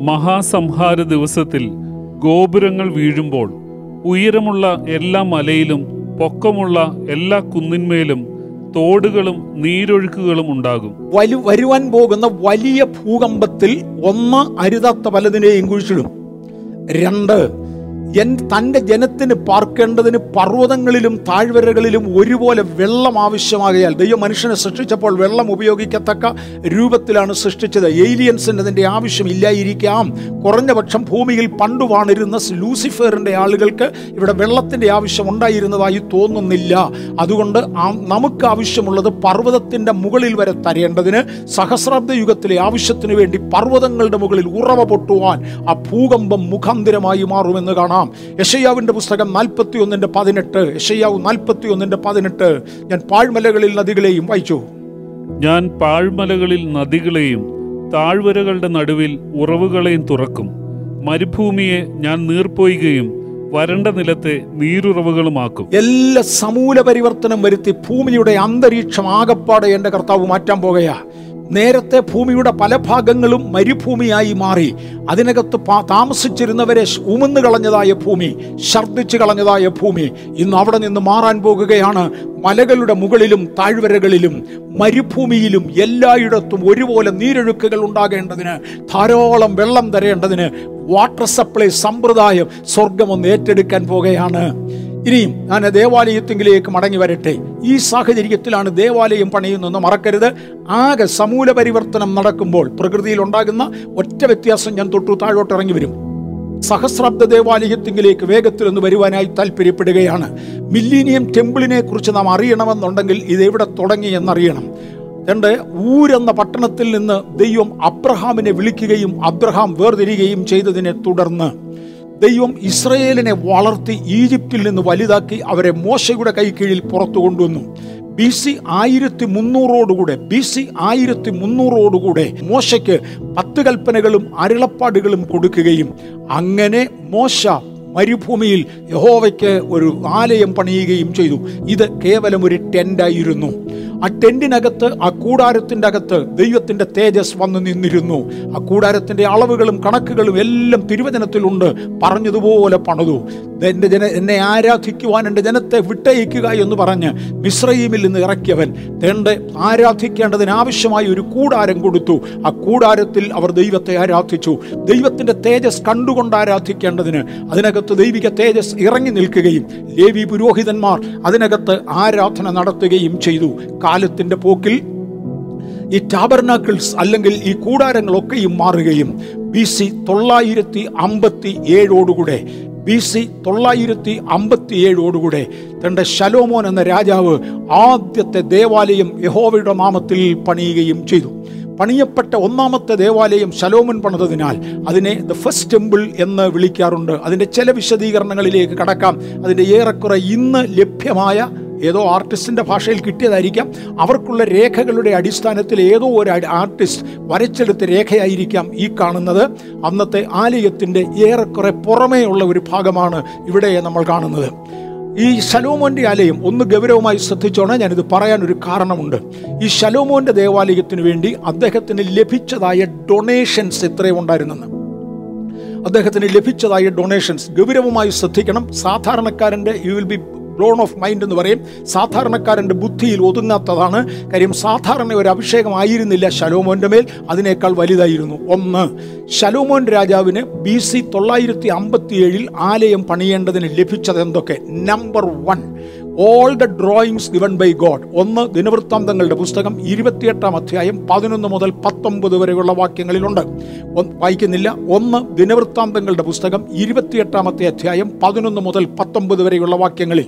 മഹാസംഹാര ദിവസത്തിൽ ഗോപുരങ്ങൾ വീഴുമ്പോൾ ഉയരമുള്ള എല്ലാ മലയിലും പൊക്കമുള്ള എല്ലാ കുന്നിന്മേലും തോടുകളും നീരൊഴുക്കുകളും ഉണ്ടാകും. വലി വരുവാൻ പോകുന്ന വലിയ ഭൂകമ്പത്തിൽ ഒന്ന് അരുതാത്ത പലതിനെയും കുഴിച്ചിടും. രണ്ട് എൻ തന്റെ ജനത്തിന് പാർക്കേണ്ടതിന് പർവതങ്ങളിലും താഴ്വരകളിലും ഒരുപോലെ വെള്ളം ആവശ്യമാകയാൽ ദൈവം മനുഷ്യനെ സൃഷ്ടിച്ചപ്പോൾ വെള്ളം ഉപയോഗിക്കത്തക്ക രൂപത്തിലാണ് സൃഷ്ടിച്ചത്. ഏലിയൻസിന് അതിന്റെ ആവശ്യമില്ലായിരിക്കാം കുറഞ്ഞ പക്ഷം ഭൂമിയിൽ പണ്ടു വാണിരുന്ന ലൂസിഫറിന്റെ ആളുകൾക്ക് ഇവിടെ വെള്ളത്തിന്റെ ആവശ്യം ഉണ്ടായിരുന്നതായി തോന്നുന്നില്ല. അതുകൊണ്ട് നമുക്ക് ആവശ്യമുള്ളത് പർവതത്തിന്റെ മുകളിൽ വരെ തരേണ്ടതിന് സഹസ്രാബ്ദ യുഗത്തിലെ ആവശ്യത്തിന് വേണ്ടി പർവതങ്ങളുടെ മുകളിൽ ഉറവ പൊട്ടുവാൻ ആ ഭൂകമ്പം മുഖാന്തിരമായി മാറുമെന്ന് കാണാം. യഷയ്യാവിന്റെ പുസ്തകം നാൽപ്പത്തി ഒന്നിന്റെ പതിനെട്ട്. യഷയ്യാവ് നാൽപ്പത്തി ഒന്നിന്റെ പതിനെട്ട്. ഞാൻ പാഴ്മലകളിൽ നദികളെയും വായിച്ചു. ഞാൻ പാഴ്മലകളിൽ നദികളെയും താഴ്വരകളുടെ നടുവിൽ ഉറവുകളെയും തുറക്കും. മരുഭൂമിയെ ഞാൻ നീർപ്പൊയ്കയും വരണ്ട നിലത്തെ നീരുറവുകളുമാക്കും. എല്ലാ സമൂല പരിവർത്തനം വരുത്തി ഭൂമിയുടെ അന്തരീക്ഷം ആകപ്പാടെ എന്റെ കർത്താവ് മാറ്റാൻ പോകുകയാ. നേരത്തെ ഭൂമിയുടെ പല ഭാഗങ്ങളും മരുഭൂമിയായി മാറി. അതിനകത്ത് താമസിച്ചിരുന്നവരെ ഉമന്നു കളഞ്ഞതായ ഭൂമി ഛർദ്ദിച്ചു കളഞ്ഞതായ ഭൂമി ഇന്ന് അവിടെ നിന്ന് മാറാൻ പോകുകയാണ്. മലകളുടെ മുകളിലും താഴ്വരകളിലും മരുഭൂമിയിലും എല്ലായിടത്തും ഒരുപോലെ നീരൊഴുക്കുകൾ ഉണ്ടാകേണ്ടതിന് ധാരാളം വെള്ളം തരേണ്ടതിന് വാട്ടർ സപ്ലൈ സമ്പ്രദായം സ്വർഗം ഒന്ന് ഏറ്റെടുക്കാൻ പോകുകയാണ്. ഇനിയും ഞാൻ ദേവാലയത്തിങ്കിലേക്ക് മടങ്ങി വരട്ടെ. ഈ സാഹചര്യത്തിലാണ് ദേവാലയം പണിയുന്നതെന്ന് മറക്കരുത്. ആകെ സമൂല പരിവർത്തനം നടക്കുമ്പോൾ പ്രകൃതിയിൽ ഉണ്ടാകുന്ന ഒറ്റ വ്യത്യാസം ഞാൻ തൊട്ടു താഴോട്ട് ഇറങ്ങി വരും. സഹസ്രാബ്ദ ദേവാലയത്തിങ്കിലേക്ക് വേഗത്തിൽ ഒന്ന് വരുവാനായി താല്പര്യപ്പെടുകയാണ് മില്ലീനിയം ടെമ്പിളിനെ കുറിച്ച് നാം അറിയണമെന്നുണ്ടെങ്കിൽ ഇത് എവിടെ തുടങ്ങി എന്നറിയണം. രണ്ട് ഊരെന്ന പട്ടണത്തിൽ നിന്ന് ദൈവം അബ്രഹാമിനെ വിളിക്കുകയും അബ്രഹാം വേർതിരികയും ചെയ്തതിനെ തുടർന്ന് ദൈവം ഇസ്രയേലിനെ വളർത്തി ഈജിപ്തിൽ നിന്ന് വലുതാക്കി അവരെ മോശയുടെ കൈക്കീഴിൽ പുറത്തു കൊണ്ടുവന്നു. ബി സി ആയിരത്തി മുന്നൂറോടുകൂടെ ബി സി ആയിരത്തി മുന്നൂറോടുകൂടെ മോശയ്ക്ക് പത്ത് കൽപ്പനകളും അരുളപ്പാടുകളും കൊടുക്കുകയും അങ്ങനെ മോശ മരുഭൂമിയിൽ യഹോവയ്ക്ക് ഒരു ആലയം പണിയുകയും ചെയ്തു. ഇത് കേവലം ഒരു ടെന്റായിരുന്നു ആ ടെന്റിനകത്ത് ആ കൂടാരത്തിന്റെ അകത്ത് ദൈവത്തിന്റെ തേജസ് വന്ന് നിന്നിരുന്നു. ആ കൂടാരത്തിന്റെ അളവുകളും കണക്കുകളും എല്ലാം തിരുവചനത്തിലുണ്ട്. പറഞ്ഞതുപോലെ പണിതു. എന്റെ ജന എന്നെ ആരാധിക്കുവാൻ എന്റെ ജനത്തെ വിട്ടയക്കുക എന്ന് പറഞ്ഞ് മിശ്രയീമിൽ നിന്ന് ഇറക്കിയവൻ തേണ്ട ആരാധിക്കേണ്ടതിന് ആവശ്യമായ ഒരു കൂടാരം കൊടുത്തു. ആ കൂടാരത്തിൽ അവർ ദൈവത്തെ ആരാധിച്ചു. ദൈവത്തിന്റെ തേജസ് കണ്ടുകൊണ്ട് ആരാധിക്കേണ്ടതിന് അതിനകത്ത് ദൈവിക തേജസ് ഇറങ്ങി നിൽക്കുകയും ലേവി പുരോഹിതന്മാർ അതിനകത്ത് ആരാധന നടത്തുകയും ചെയ്തു. കാലത്തിന്റെ പോക്കിൽ ഈ ടാബർനാക്കിൾസ് അല്ലെങ്കിൽ ഈ കൂടാരങ്ങളൊക്കെയും മാറുകയും ബി സി തൊള്ളായിരത്തി അമ്പത്തി ഏഴോടുകൂടെ ബി സി തൊള്ളായിരത്തി അമ്പത്തി ഏഴോടുകൂടെ തന്റെ ശലോമോൻ എന്ന രാജാവ് ആദ്യത്തെ ദേവാലയം യഹോവയുടെ നാമത്തിൽ പണിയുകയും ചെയ്തു. പണിയപ്പെട്ട ഒന്നാമത്തെ ദേവാലയം ശലോമൻ പണിതതിനാൽ അതിനെ ദ ഫസ്റ്റ് ടെമ്പിൾ എന്ന് വിളിക്കാറുണ്ട്. അതിന്റെ ചില വിശദീകരണങ്ങളിലേക്ക് കടക്കാം. അതിന്റെ ഏറെക്കുറെ ഇന്ന് ലഭ്യമായ ഏതോ ആർട്ടിസ്റ്റിന്റെ ഭാഷയിൽ കിട്ടിയതായിരിക്കാം. അവർക്കുള്ള രേഖകളുടെ അടിസ്ഥാനത്തിൽ ഏതോ ഒരു ആർട്ടിസ്റ്റ് വരച്ചെടുത്ത രേഖയായിരിക്കാം ഈ കാണുന്നത്. അന്നത്തെ ആലയത്തിന്റെ ഏറെക്കുറെ ഉള്ള ഒരു ഭാഗമാണ് ഇവിടെ നമ്മൾ കാണുന്നത്. ഈ ശലോമോന്റെ ആലയം ഒന്ന് ഗൗരവമായി ശ്രദ്ധിച്ചോണേ ഞാനിത് പറയാൻ ഒരു കാരണമുണ്ട്. ഈ ശലോമോന്റെ ദേവാലയത്തിന് വേണ്ടി അദ്ദേഹത്തിന് ലഭിച്ചതായ ഡൊണേഷൻസ് എത്രയും ഉണ്ടായിരുന്നെന്ന് അദ്ദേഹത്തിന് ലഭിച്ചതായ ഡൊണേഷൻസ് ഗൗരവമായി ശ്രദ്ധിക്കണം. സാധാരണക്കാരന്റെ you will be blown off mind എന്ന് പറയും. സാധാരണക്കാരന്റെ ബുദ്ധിയിൽ ഒതുങ്ങാത്തതാണ് കാര്യം. സാധാരണ ഒരു അഭിഷേകമായിരുന്നില്ല ശലോമോന്റെ മേൽ അതിനേക്കാൾ വലുതായിരുന്നു. ഒന്ന് ശലോമോൻ രാജാവിന് ബി സി തൊള്ളായിരത്തി അമ്പത്തിയേഴിൽ ആലയം പണിയേണ്ടതിന് ലഭിച്ചത് എന്തൊക്കെ? Number one all the drawings given by God ഒന്ന് ദിനവൃത്താന്തങ്ങളുടെ പുസ്തകം ഇരുപത്തിയെട്ടാം അധ്യായം പതിനൊന്ന് മുതൽ പത്തൊമ്പത് വരെയുള്ള വാക്യങ്ങളിലുണ്ട്. വായിക്കുന്നില്ല. ഒന്ന് ദിനവൃത്താന്തങ്ങളുടെ പുസ്തകം ഇരുപത്തിയെട്ടാമത്തെ അധ്യായം പതിനൊന്ന് മുതൽ പത്തൊമ്പത് വരെയുള്ള വാക്യങ്ങളിൽ.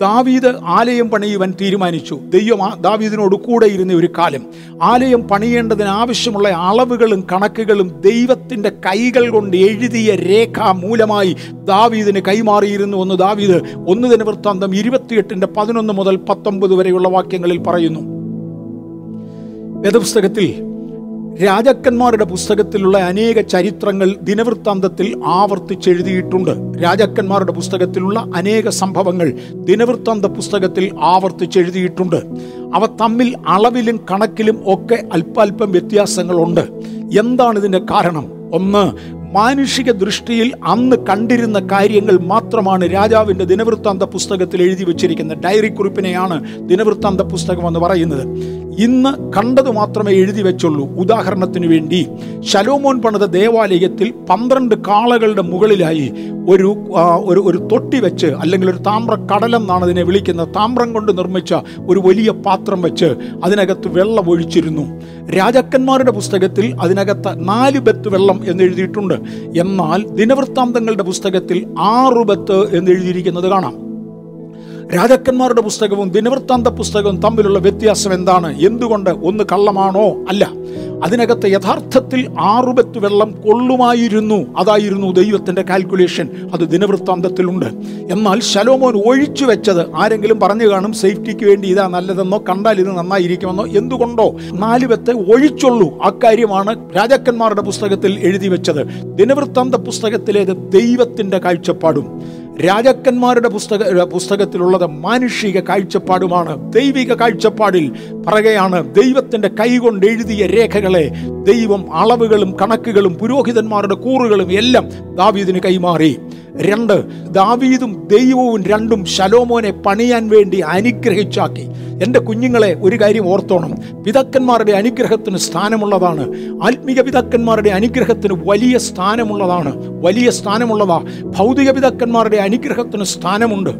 ദാവീദ് ആലയം പണിയുവാൻ തീരുമാനിച്ചു. ദൈവം ദാവീദിനോട് കൂടെ ഇരുന്ന ഒരു കാലം. ആലയം പണിയേണ്ടതിന് ആവശ്യമുള്ള അളവുകളും കണക്കുകളും ദൈവത്തിന്റെ കൈകൾ കൊണ്ട് എഴുതിയ രേഖ മൂലമായി ദാവീദിന് കൈമാറിയിരുന്നു എന്ന് ദാവീദ് ഒന്ന് ദിന വൃത്താന്തം ഇരുപത്തിയെട്ടിന്റെ പതിനൊന്ന് മുതൽ പത്തൊമ്പത് വരെയുള്ള വാക്യങ്ങളിൽ പറയുന്നു. വേദപുസ്തകത്തിൽ രാജാക്കന്മാരുടെ പുസ്തകത്തിലുള്ള അനേക ചരിത്രങ്ങൾ ദിനവൃത്താന്തത്തിൽ ആവർത്തിച്ചെഴുതിയിട്ടുണ്ട്. രാജാക്കന്മാരുടെ പുസ്തകത്തിലുള്ള അനേക സംഭവങ്ങൾ ദിനവൃത്താന്ത പുസ്തകത്തിൽ ആവർത്തിച്ചെഴുതിയിട്ടുണ്ട്. അവ തമ്മിൽ അളവിലും കണക്കിലും ഒക്കെ അല്പാൽപ്പം വ്യത്യാസങ്ങളുണ്ട്. എന്താണ് ഇതിന്റെ കാരണം? ഒന്ന് മാനുഷിക ദൃഷ്ടിയിൽ അന്ന് കണ്ടിരുന്ന കാര്യങ്ങൾ മാത്രമാണ് രാജാവിന്റെ ദിനവൃത്താന്ത പുസ്തകത്തിൽ എഴുതി വച്ചിരിക്കുന്ന ഡയറി കുറിപ്പിനെയാണ് ദിനവൃത്താന്ത പുസ്തകം എന്ന് പറയുന്നത്. ഇന്ന് കണ്ടത് മാത്രമേ എഴുതി വെച്ചുള്ളൂ. ഉദാഹരണത്തിന് വേണ്ടി ശലോമോൻ പണിത ദേവാലയത്തിൽ പന്ത്രണ്ട് കാളകളുടെ മുകളിലായി ഒരു ഒരു ഒരു തൊട്ടി വെച്ച് അല്ലെങ്കിൽ ഒരു താമ്ര കടലെന്നാണ് അതിനെ വിളിക്കുന്നത്. താമ്രം കൊണ്ട് നിർമ്മിച്ച ഒരു വലിയ പാത്രം വെച്ച് അതിനകത്ത് വെള്ളം ഒഴിച്ചിരുന്നു. രാജാക്കന്മാരുടെ പുസ്തകത്തിൽ അതിനകത്ത് നാല് ബത്ത് വെള്ളം എന്ന് എഴുതിയിട്ടുണ്ട്. എന്നാൽ ദിനവൃത്താന്തങ്ങളുടെ പുസ്തകത്തിൽ ആറുപത്ത് എന്ന് എഴുതിയിരിക്കുന്നത് കാണാം. രാജാക്കന്മാരുടെ പുസ്തകവും ദിനവൃത്താന്ത പുസ്തകവും തമ്മിലുള്ള വ്യത്യാസം എന്താണ്? എന്തുകൊണ്ട്? ഒന്ന് കള്ളമാണോ? അല്ല. അതിനകത്ത് യഥാർത്ഥത്തിൽ ആറുപത്ത് വെള്ളം കൊള്ളുമായിരുന്നു. അതായിരുന്നു ദൈവത്തിന്റെ കാൽക്കുലേഷൻ. അത് ദിനവൃത്താന്തത്തിലുണ്ട് എന്നാൽ ശലോമോൻ ഒഴിച്ചു വെച്ചത് ആരെങ്കിലും പറഞ്ഞു കാണും സേഫ്റ്റിക്ക് വേണ്ടി ഇതാ നല്ലതെന്നോ കണ്ടാൽ ഇത് നന്നായിരിക്കുമെന്നോ എന്തുകൊണ്ടോ നാല് വെത്ത് ഒഴിച്ചുള്ളൂ. അക്കാര്യമാണ് രാജാക്കന്മാരുടെ പുസ്തകത്തിൽ എഴുതി വെച്ചത്. ദിനവൃത്താന്ത പുസ്തകത്തിലേത് ദൈവത്തിന്റെ കാഴ്ചപ്പാടും. രാജാക്കന്മാരുടെ പുസ്തക പുസ്തകത്തിലുള്ളത് മാനുഷിക കാഴ്ചപ്പാടുമാണ്. ദൈവിക കാഴ്ചപ്പാടിൽ പറയുകയാണ് ദൈവത്തിന്റെ കൈകൊണ്ട് എഴുതിയ രേഖകളെ ദൈവം അളവുകളും കണക്കുകളും പുരോഹിതന്മാരുടെ കൂറുകളും എല്ലാം ദാവീദിന് കൈമാറി. രണ്ട് ദാവീദും ദൈവവും രണ്ടും ശലോമോനെ പണിയാൻ വേണ്ടി അനുഗ്രഹിച്ചാക്കി. എന്റെ കുഞ്ഞുങ്ങളെ ഒരു കാര്യം ഓർത്തോണം. പിതാക്കന്മാരുടെ അനുഗ്രഹത്തിന് സ്ഥാനമുള്ളതാണ്. ആത്മീക പിതാക്കന്മാരുടെ അനുഗ്രഹത്തിന് വലിയ സ്ഥാനമുള്ളതാണ്. വലിയ സ്ഥാനമുള്ളതാ. ഭൗതിക പിതാക്കന്മാരുടെ അനുഗ്രഹത്തിന് സ്ഥാനമുണ്ട്.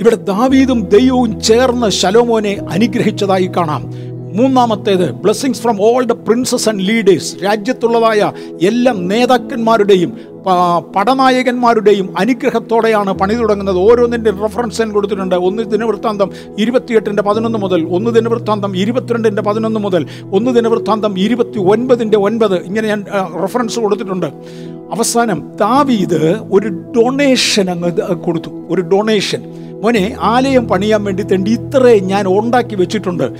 ഇവിടെ ദാവീദും ദൈവവും ചേർന്ന് ശലോമോനെ അനുഗ്രഹിച്ചതായി കാണാം. മൂന്നാമത്തേത് blessings from all the princes and leaders രാജ്യത്തുള്ളതായ എല്ലാ നേതാക്കന്മാരുടെയും പടനായകന്മാരുടെയും അനുഗ്രഹത്തോടെയാണ് പണി തുടങ്ങുന്നത്. ഓരോന്നിന്റെ റെഫറൻസ് ഞാൻ കൊടുത്തിട്ടുണ്ട്. ഒന്ന് ദിനവൃത്താന്തം ഇരുപത്തിയെട്ടിന്റെ പതിനൊന്ന് മുതൽ ഒന്ന് ദിനവൃത്താന്തം ഇരുപത്തിരണ്ടിന്റെ പതിനൊന്ന് മുതൽ ഒന്ന് ദിനവൃത്താന്തം ഇരുപത്തി ഒൻപതിന്റെ ഒൻപത്. ഇങ്ങനെ ഞാൻ റെഫറൻസ് കൊടുത്തിട്ടുണ്ട്. അവസാനം താവീത് ഒരു ഡൊണേഷൻ അങ്ങ് കൊടുത്തു. ഒരു ഡൊണേഷൻ മോനെ ആലയം പണിയാൻ വേണ്ടി തേണ്ടി ഇത്രയും ഞാൻ ഉണ്ടാക്കി വെച്ചിട്ടുണ്ട്.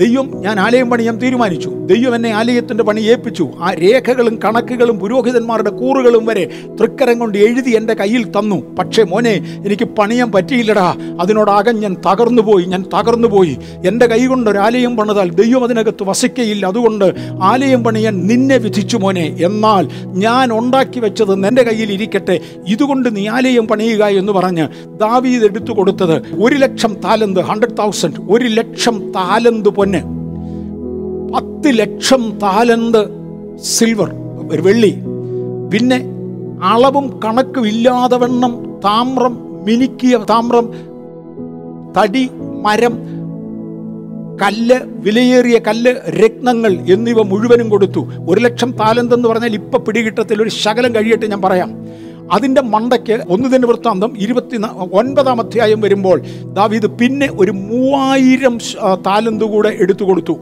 ദൈവം ഞാൻ ആലയം പണിയാൻ തീരുമാനിച്ചു. ദൈവം എന്നെ ആലയത്തിന്റെ പണി ഏൽപ്പിച്ചു. ആ രേഖകളും കണക്കുകളും പുരോഹിതന്മാരുടെ കൂറുകളും വരെ തൃക്കരം കൊണ്ട് എഴുതി എന്റെ കയ്യിൽ തന്നു. പക്ഷേ മോനെ എനിക്ക് പണിയാൻ പറ്റിയില്ലടാ. അതിനോടാകെ ഞാൻ തകർന്നു പോയി ഞാൻ തകർന്നു പോയി എന്റെ കൈ കൊണ്ട് ഒരു ആലയം പണിതാൽ ദൈവം അതിനകത്ത് വസിക്കയില്ല. അതുകൊണ്ട് ആലയം പണിയാൻ നിന്നെ വിധിച്ചു മോനെ. എന്നാൽ ഞാൻ ഉണ്ടാക്കി വെച്ചത് നിന്റെ കയ്യിൽ ഇരിക്കട്ടെ. ഇതുകൊണ്ട് നീ ആലയം പണിയുക എന്ന് പറഞ്ഞ് ദാവീദ് എടുത്തു കൊടുത്തത് ഒരു ലക്ഷം താലന്ത് ഹൺഡ്രഡ് തൗസൻഡ് ഒരു ലക്ഷം താലന്ത് പൊന്ന് പത്ത് ലക്ഷം താലന്ത് സിൽവർ വെള്ളി പിന്നെ അളവും കണക്കും ഇല്ലാതെ വണ്ണം താമ്രം മിനുക്കിയ താമ്രം തടി മരം കല്ല് വിലയേറിയ കല്ല് രത്നങ്ങൾ എന്നിവ മുഴുവനും കൊടുത്തു. ഒരു ലക്ഷം താലന്തെന്ന് പറഞ്ഞാൽ ഇപ്പൊ പിടികിട്ടത്തിൽ ഒരു ശകലം കഴിയട്ടെ ഞാൻ പറയാം. അതിന്റെ മണ്ടയ്ക്ക് ഒന്ന് തന്നെ വൃത്താന്തം ഇരുപത്തി ഒൻപതാം അധ്യായം വരുമ്പോൾ ദാവീദ് പിന്നെ ഒരു മൂവായിരം താലന്ത് കൂടെ എടുത്തു കൊടുത്തു.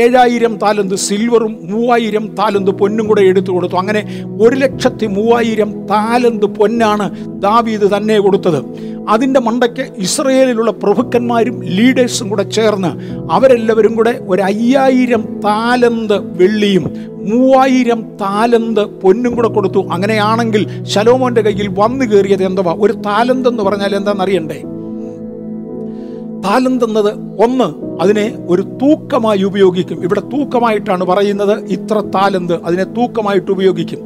ഏഴായിരം താലന്ത് സിൽവറും മൂവായിരം താലന്ത് പൊന്നും കൂടെ എടുത്തു കൊടുത്തു. അങ്ങനെ ഒരു ലക്ഷത്തി മൂവായിരം താലന്ത് പൊന്നാണ് ദാവീദ് തന്നെ കൊടുത്തത്. അതിന്റെ മണ്ടയ്ക്ക് ഇസ്രയേലിലുള്ള പ്രഭുക്കന്മാരും ലീഡേഴ്സും കൂടെ ചേർന്ന് അവരെല്ലാവരും കൂടെ ഒരു അയ്യായിരം താലന്ത് വെള്ളിയും മൂവായിരം താലന്ത് പൊന്നും കൂടെ കൊടുത്തു. അങ്ങനെയാണെങ്കിൽ ശലോമോന്റെ കയ്യിൽ വന്നു കയറിയത് എന്തുവാ? ഒരു താലന്ത് എന്ന് പറഞ്ഞാൽ എന്താണെന്നറിയണ്ടേ താലന്ത് എന്നത് ഒന്ന് അതിനെ ഒരു തൂക്കമായി ഉപയോഗിക്കും. ഇവിടെ തൂക്കമായിട്ടാണ് പറയുന്നത് ഇത്ര താലന്ത് അതിനെ തൂക്കമായിട്ട് ഉപയോഗിക്കും.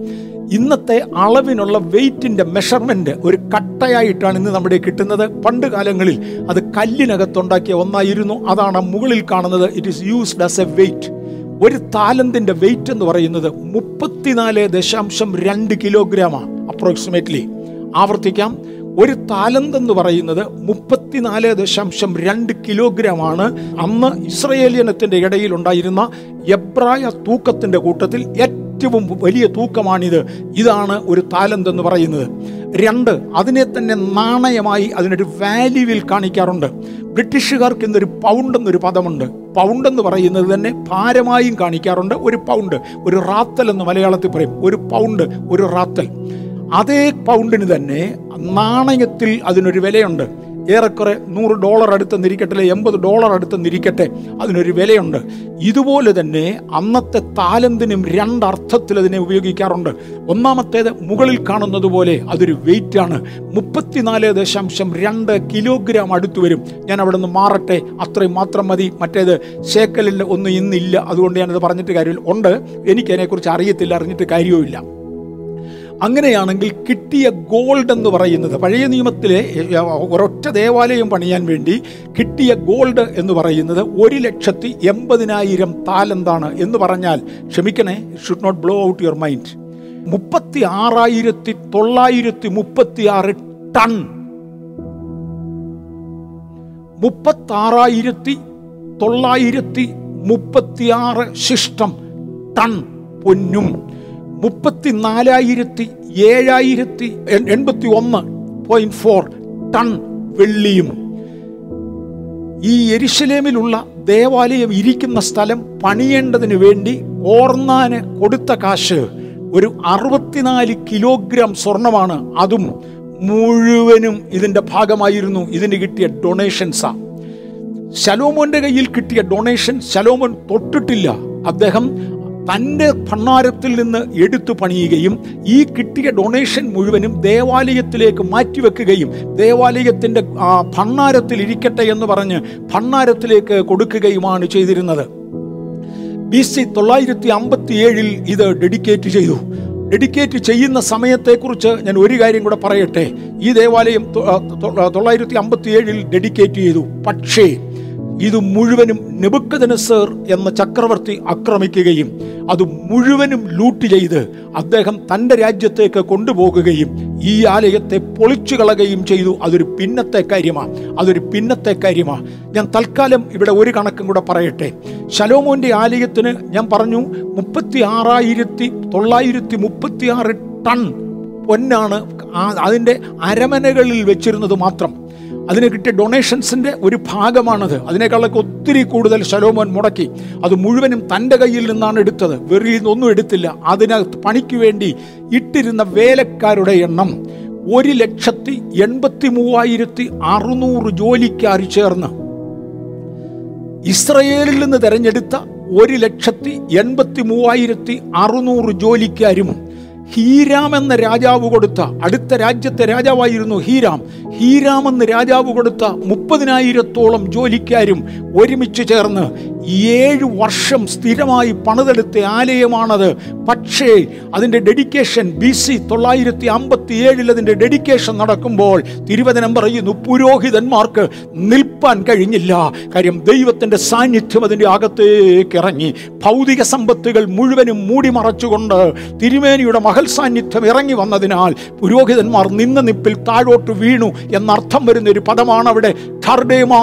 ഇന്നത്തെ അളവിനുള്ള വെയിറ്റിന്റെ മെഷർമെന്റ് ഒരു കട്ടയായിട്ടാണ് ഇന്ന് നമ്മുടെ കിട്ടുന്നത്. പണ്ട് കാലങ്ങളിൽ അത് കല്ലിനകത്തുണ്ടാക്കിയ ഒന്നായിരുന്നു. അതാണ് മുകളിൽ കാണുന്നത്. It is used as a weight ഒരു താലന്തിന്റെ വെയിറ്റ് എന്ന് പറയുന്നത് മുപ്പത്തിനാല് ദശാംശം രണ്ട് കിലോഗ്രാമാണ് അപ്രോക്സിമേറ്റ്ലി ആവർത്തിക്കാം. ഒരു താലന്ത് എന്ന് പറയുന്നത് മുപ്പത്തിനാല് ദശാംശം രണ്ട് കിലോഗ്രാമാണ് അന്ന് ഇസ്രയേലിയനത്തിന്റെ ഇടയിൽ ഉണ്ടായിരുന്ന എബ്രായ തൂക്കത്തിന്റെ കൂട്ടത്തിൽ ഏറ്റവും വലിയ തൂക്കമാണിത്. ഇതാണ് ഒരു താലന്ത് എന്ന് പറയുന്നത്. രണ്ട് അതിനെ തന്നെ നാണയമായി അതിനൊരു വാല്യൂവിൽ കാണിക്കാറുണ്ട്. ബ്രിട്ടീഷുകാർക്ക് ഇന്നൊരു പൗണ്ട് എന്നൊരു പദമുണ്ട്. പൗണ്ട് എന്ന് പറയുന്നത് തന്നെ ഭാരമായും കാണിക്കാറുണ്ട്. ഒരു പൗണ്ട് ഒരു റാത്തൽ എന്ന് മലയാളത്തിൽ പറയും. ഒരു പൗണ്ട് ഒരു റാത്തൽ. അതേ പൗണ്ടിന് തന്നെ നാണയത്തിൽ അതിനൊരു വിലയുണ്ട്. ഏറെക്കുറെ നൂറ് ഡോളർ അടുത്തെന്നിരിക്കട്ടെ അല്ലെ എൺപത് ഡോളർ അടുത്ത് നിരിക്കട്ടെ അതിനൊരു വിലയുണ്ട്. ഇതുപോലെ തന്നെ അന്നത്തെ താലന്തിനും രണ്ടർത്ഥത്തിൽ അതിനെ ഉപയോഗിക്കാറുണ്ട്. ഒന്നാമത്തേത് മുകളിൽ കാണുന്നത് പോലെ അതൊരു വെയിറ്റ് ആണ്. മുപ്പത്തിനാല് ദശാംശം രണ്ട് കിലോഗ്രാം അടുത്ത് വരും. ഞാൻ അവിടെ നിന്ന് മാറട്ടെ അത്രയും മാത്രം മതി. മറ്റേത് ശേക്കലിൽ ഒന്നും ഇന്നില്ല. അതുകൊണ്ട് ഞാനത് പറഞ്ഞിട്ട് കാര്യമില്ല. ഉണ്ട്. എനിക്ക് അതിനെക്കുറിച്ച് അറിയത്തില്ല അറിഞ്ഞിട്ട് കാര്യവുമില്ല. അങ്ങനെയാണെങ്കിൽ കിട്ടിയ ഗോൾഡ് എന്ന് പറയുന്നത് പഴയ നിയമത്തിലെ ഒരൊറ്റ ദേവാലയം പണിയാൻ വേണ്ടി കിട്ടിയ ഗോൾഡ് എന്ന് പറയുന്നത് ഒരു ലക്ഷത്തി എൺപതിനായിരം താലന്താണ് എന്ന് പറഞ്ഞാൽ ക്ഷമിക്കണേ should not blow out your mind മുപ്പത്തി ആറായിരത്തി തൊള്ളായിരത്തി മുപ്പത്തി ആറ് ടൺ. മുപ്പത്താറായിരത്തി തൊള്ളായിരത്തി മുപ്പത്തിയാറ് ശിഷ്ടം ടൺ പൊന്നും. മുപ്പത്തിനാലായിരത്തി ഏഴായിരത്തി എൺ- എൺപത്തി ഒന്ന് പോയിന്റ് ഫോർ ടൺ വെള്ളിയും. ഈ എരിശലേമിലുള്ള ദേവാലയം ഇരിക്കുന്ന സ്ഥലം പണിയേണ്ടതിന് വേണ്ടി ഓർന്നാന് കൊടുത്ത കാശ് ഒരു അറുപത്തിനാല് കിലോഗ്രാം സ്വർണമാണ്. അതും മുഴുവനും ഇതിന്റെ ഭാഗമായിരുന്നു. ഇതിന് കിട്ടിയ ഡൊണേഷൻസാ. ശലോമോന്റെ കയ്യിൽ കിട്ടിയ ഡൊണേഷൻ ശലോമോൻ തൊട്ടിട്ടില്ല. അദ്ദേഹം തന്റെ ഭണ്ണാരത്തിൽ നിന്ന് എടുത്തു പണിയുകയും ഈ കിട്ടിയ ഡൊണേഷൻ മുഴുവനും ദേവാലയത്തിലേക്ക് മാറ്റിവെക്കുകയും ദേവാലയത്തിന്റെ ആ, ഭണ്ണാരത്തിൽ ഇരിക്കട്ടെ എന്ന് പറഞ്ഞ് ഭണ്ണാരത്തിലേക്ക് കൊടുക്കുകയുമാണ് ചെയ്തിരുന്നത്. ബി സി തൊള്ളായിരത്തി അമ്പത്തി ഏഴിൽ ഇത് ഡെഡിക്കേറ്റ് ചെയ്തു. ഡെഡിക്കേറ്റ് ചെയ്യുന്ന സമയത്തെക്കുറിച്ച് ഞാൻ ഒരു കാര്യം കൂടെ പറയട്ടെ. ഈ ദേവാലയം തൊള്ളായിരത്തി അമ്പത്തി ഏഴിൽ ഡെഡിക്കേറ്റ് ചെയ്തു. പക്ഷേ ഇത് മുഴുവനും നെബുക്കദനസർ എന്ന ചക്രവർത്തി ആക്രമിക്കുകയും അത് മുഴുവനും ലൂട്ട് ചെയ്ത് അദ്ദേഹം തന്റെ രാജ്യത്തേക്ക് കൊണ്ടുപോകുകയും ഈ ആലയത്തെ പൊളിച്ചു കളയുകയും ചെയ്തു. അതൊരു പിന്നത്തെ കാര്യമാണ് അതൊരു പിന്നത്തെ കാര്യമാണ് ഞാൻ തൽക്കാലം ഇവിടെ ഒരു കണക്കും കൂടെ പറയട്ടെ. ശലോമോന്റെ ആലയത്തിന് ഞാൻ പറഞ്ഞു മുപ്പത്തി ആറായിരത്തി തൊള്ളായിരത്തി മുപ്പത്തി ആറ് ടൺ പൊന്നാണ് അതിന്റെ അരമനകളിൽ വെച്ചിരുന്നത് മാത്രം. അതിന് കിട്ടിയ ഡൊണേഷൻസിന്റെ ഒരു ഭാഗമാണത്. അതിനേക്കാളൊക്കെ ഒത്തിരി കൂടുതൽ ശലോമോൻ മുടക്കി. അത് മുഴുവനും തന്റെ കയ്യിൽ നിന്നാണ് എടുത്തത്. വെറിയിൽ നിന്നൊന്നും എടുത്തില്ല. അതിനകത്ത് പണിക്ക് വേണ്ടി ഇട്ടിരുന്ന വേലക്കാരുടെ എണ്ണം ഒരു ലക്ഷത്തി എൺപത്തി മൂവായിരത്തി അറുന്നൂറ് ജോലിക്കാർ ചേർന്ന്. ഇസ്രയേലിൽ നിന്ന് തെരഞ്ഞെടുത്ത ഒരു ലക്ഷത്തി എൺപത്തി മൂവായിരത്തി അറുന്നൂറ് ജോലിക്കാരും ഹീരാം എന്ന രാജാവ് കൊടുത്ത അടുത്ത രാജ്യത്തെ രാജാവായിരുന്നു ഹീരാം. ഹീരാം എന്ന രാജാവ് കൊടുത്ത മുപ്പതിനായിരത്തോളം ജോലിക്കാരും ഒരുമിച്ച് ചേർന്ന് ഏഴ് വർഷം സ്ഥിരമായി പണിതെടുത്ത ആലയമാണത്. പക്ഷേ അതിന്റെ ഡെഡിക്കേഷൻ ബി സി തൊള്ളായിരത്തി അമ്പത്തി ഏഴിൽ അതിന്റെ ഡെഡിക്കേഷൻ നടക്കുമ്പോൾ തിരുവചനം പറയുന്നു പുരോഹിതന്മാർക്ക് നിൽപ്പാൻ കഴിഞ്ഞില്ല. കാര്യം ദൈവത്തിന്റെ സാന്നിധ്യം അതിന്റെ അകത്തേക്ക് ഇറങ്ങി. ഭൗതിക സമ്പത്തുകൾ മുഴുവനും മൂടി മറച്ചുകൊണ്ട് തിരുമേനിയുടെ മഹൽ സാന്നിധ്യം ഇറങ്ങി വന്നതിനാൽ പുരോഹിതന്മാർ നിന്ന നിപ്പിൽ താഴോട്ട് വീണു എന്നർത്ഥം വരുന്ന ഒരു പദമാണ് അവിടെ ധർഡേമാ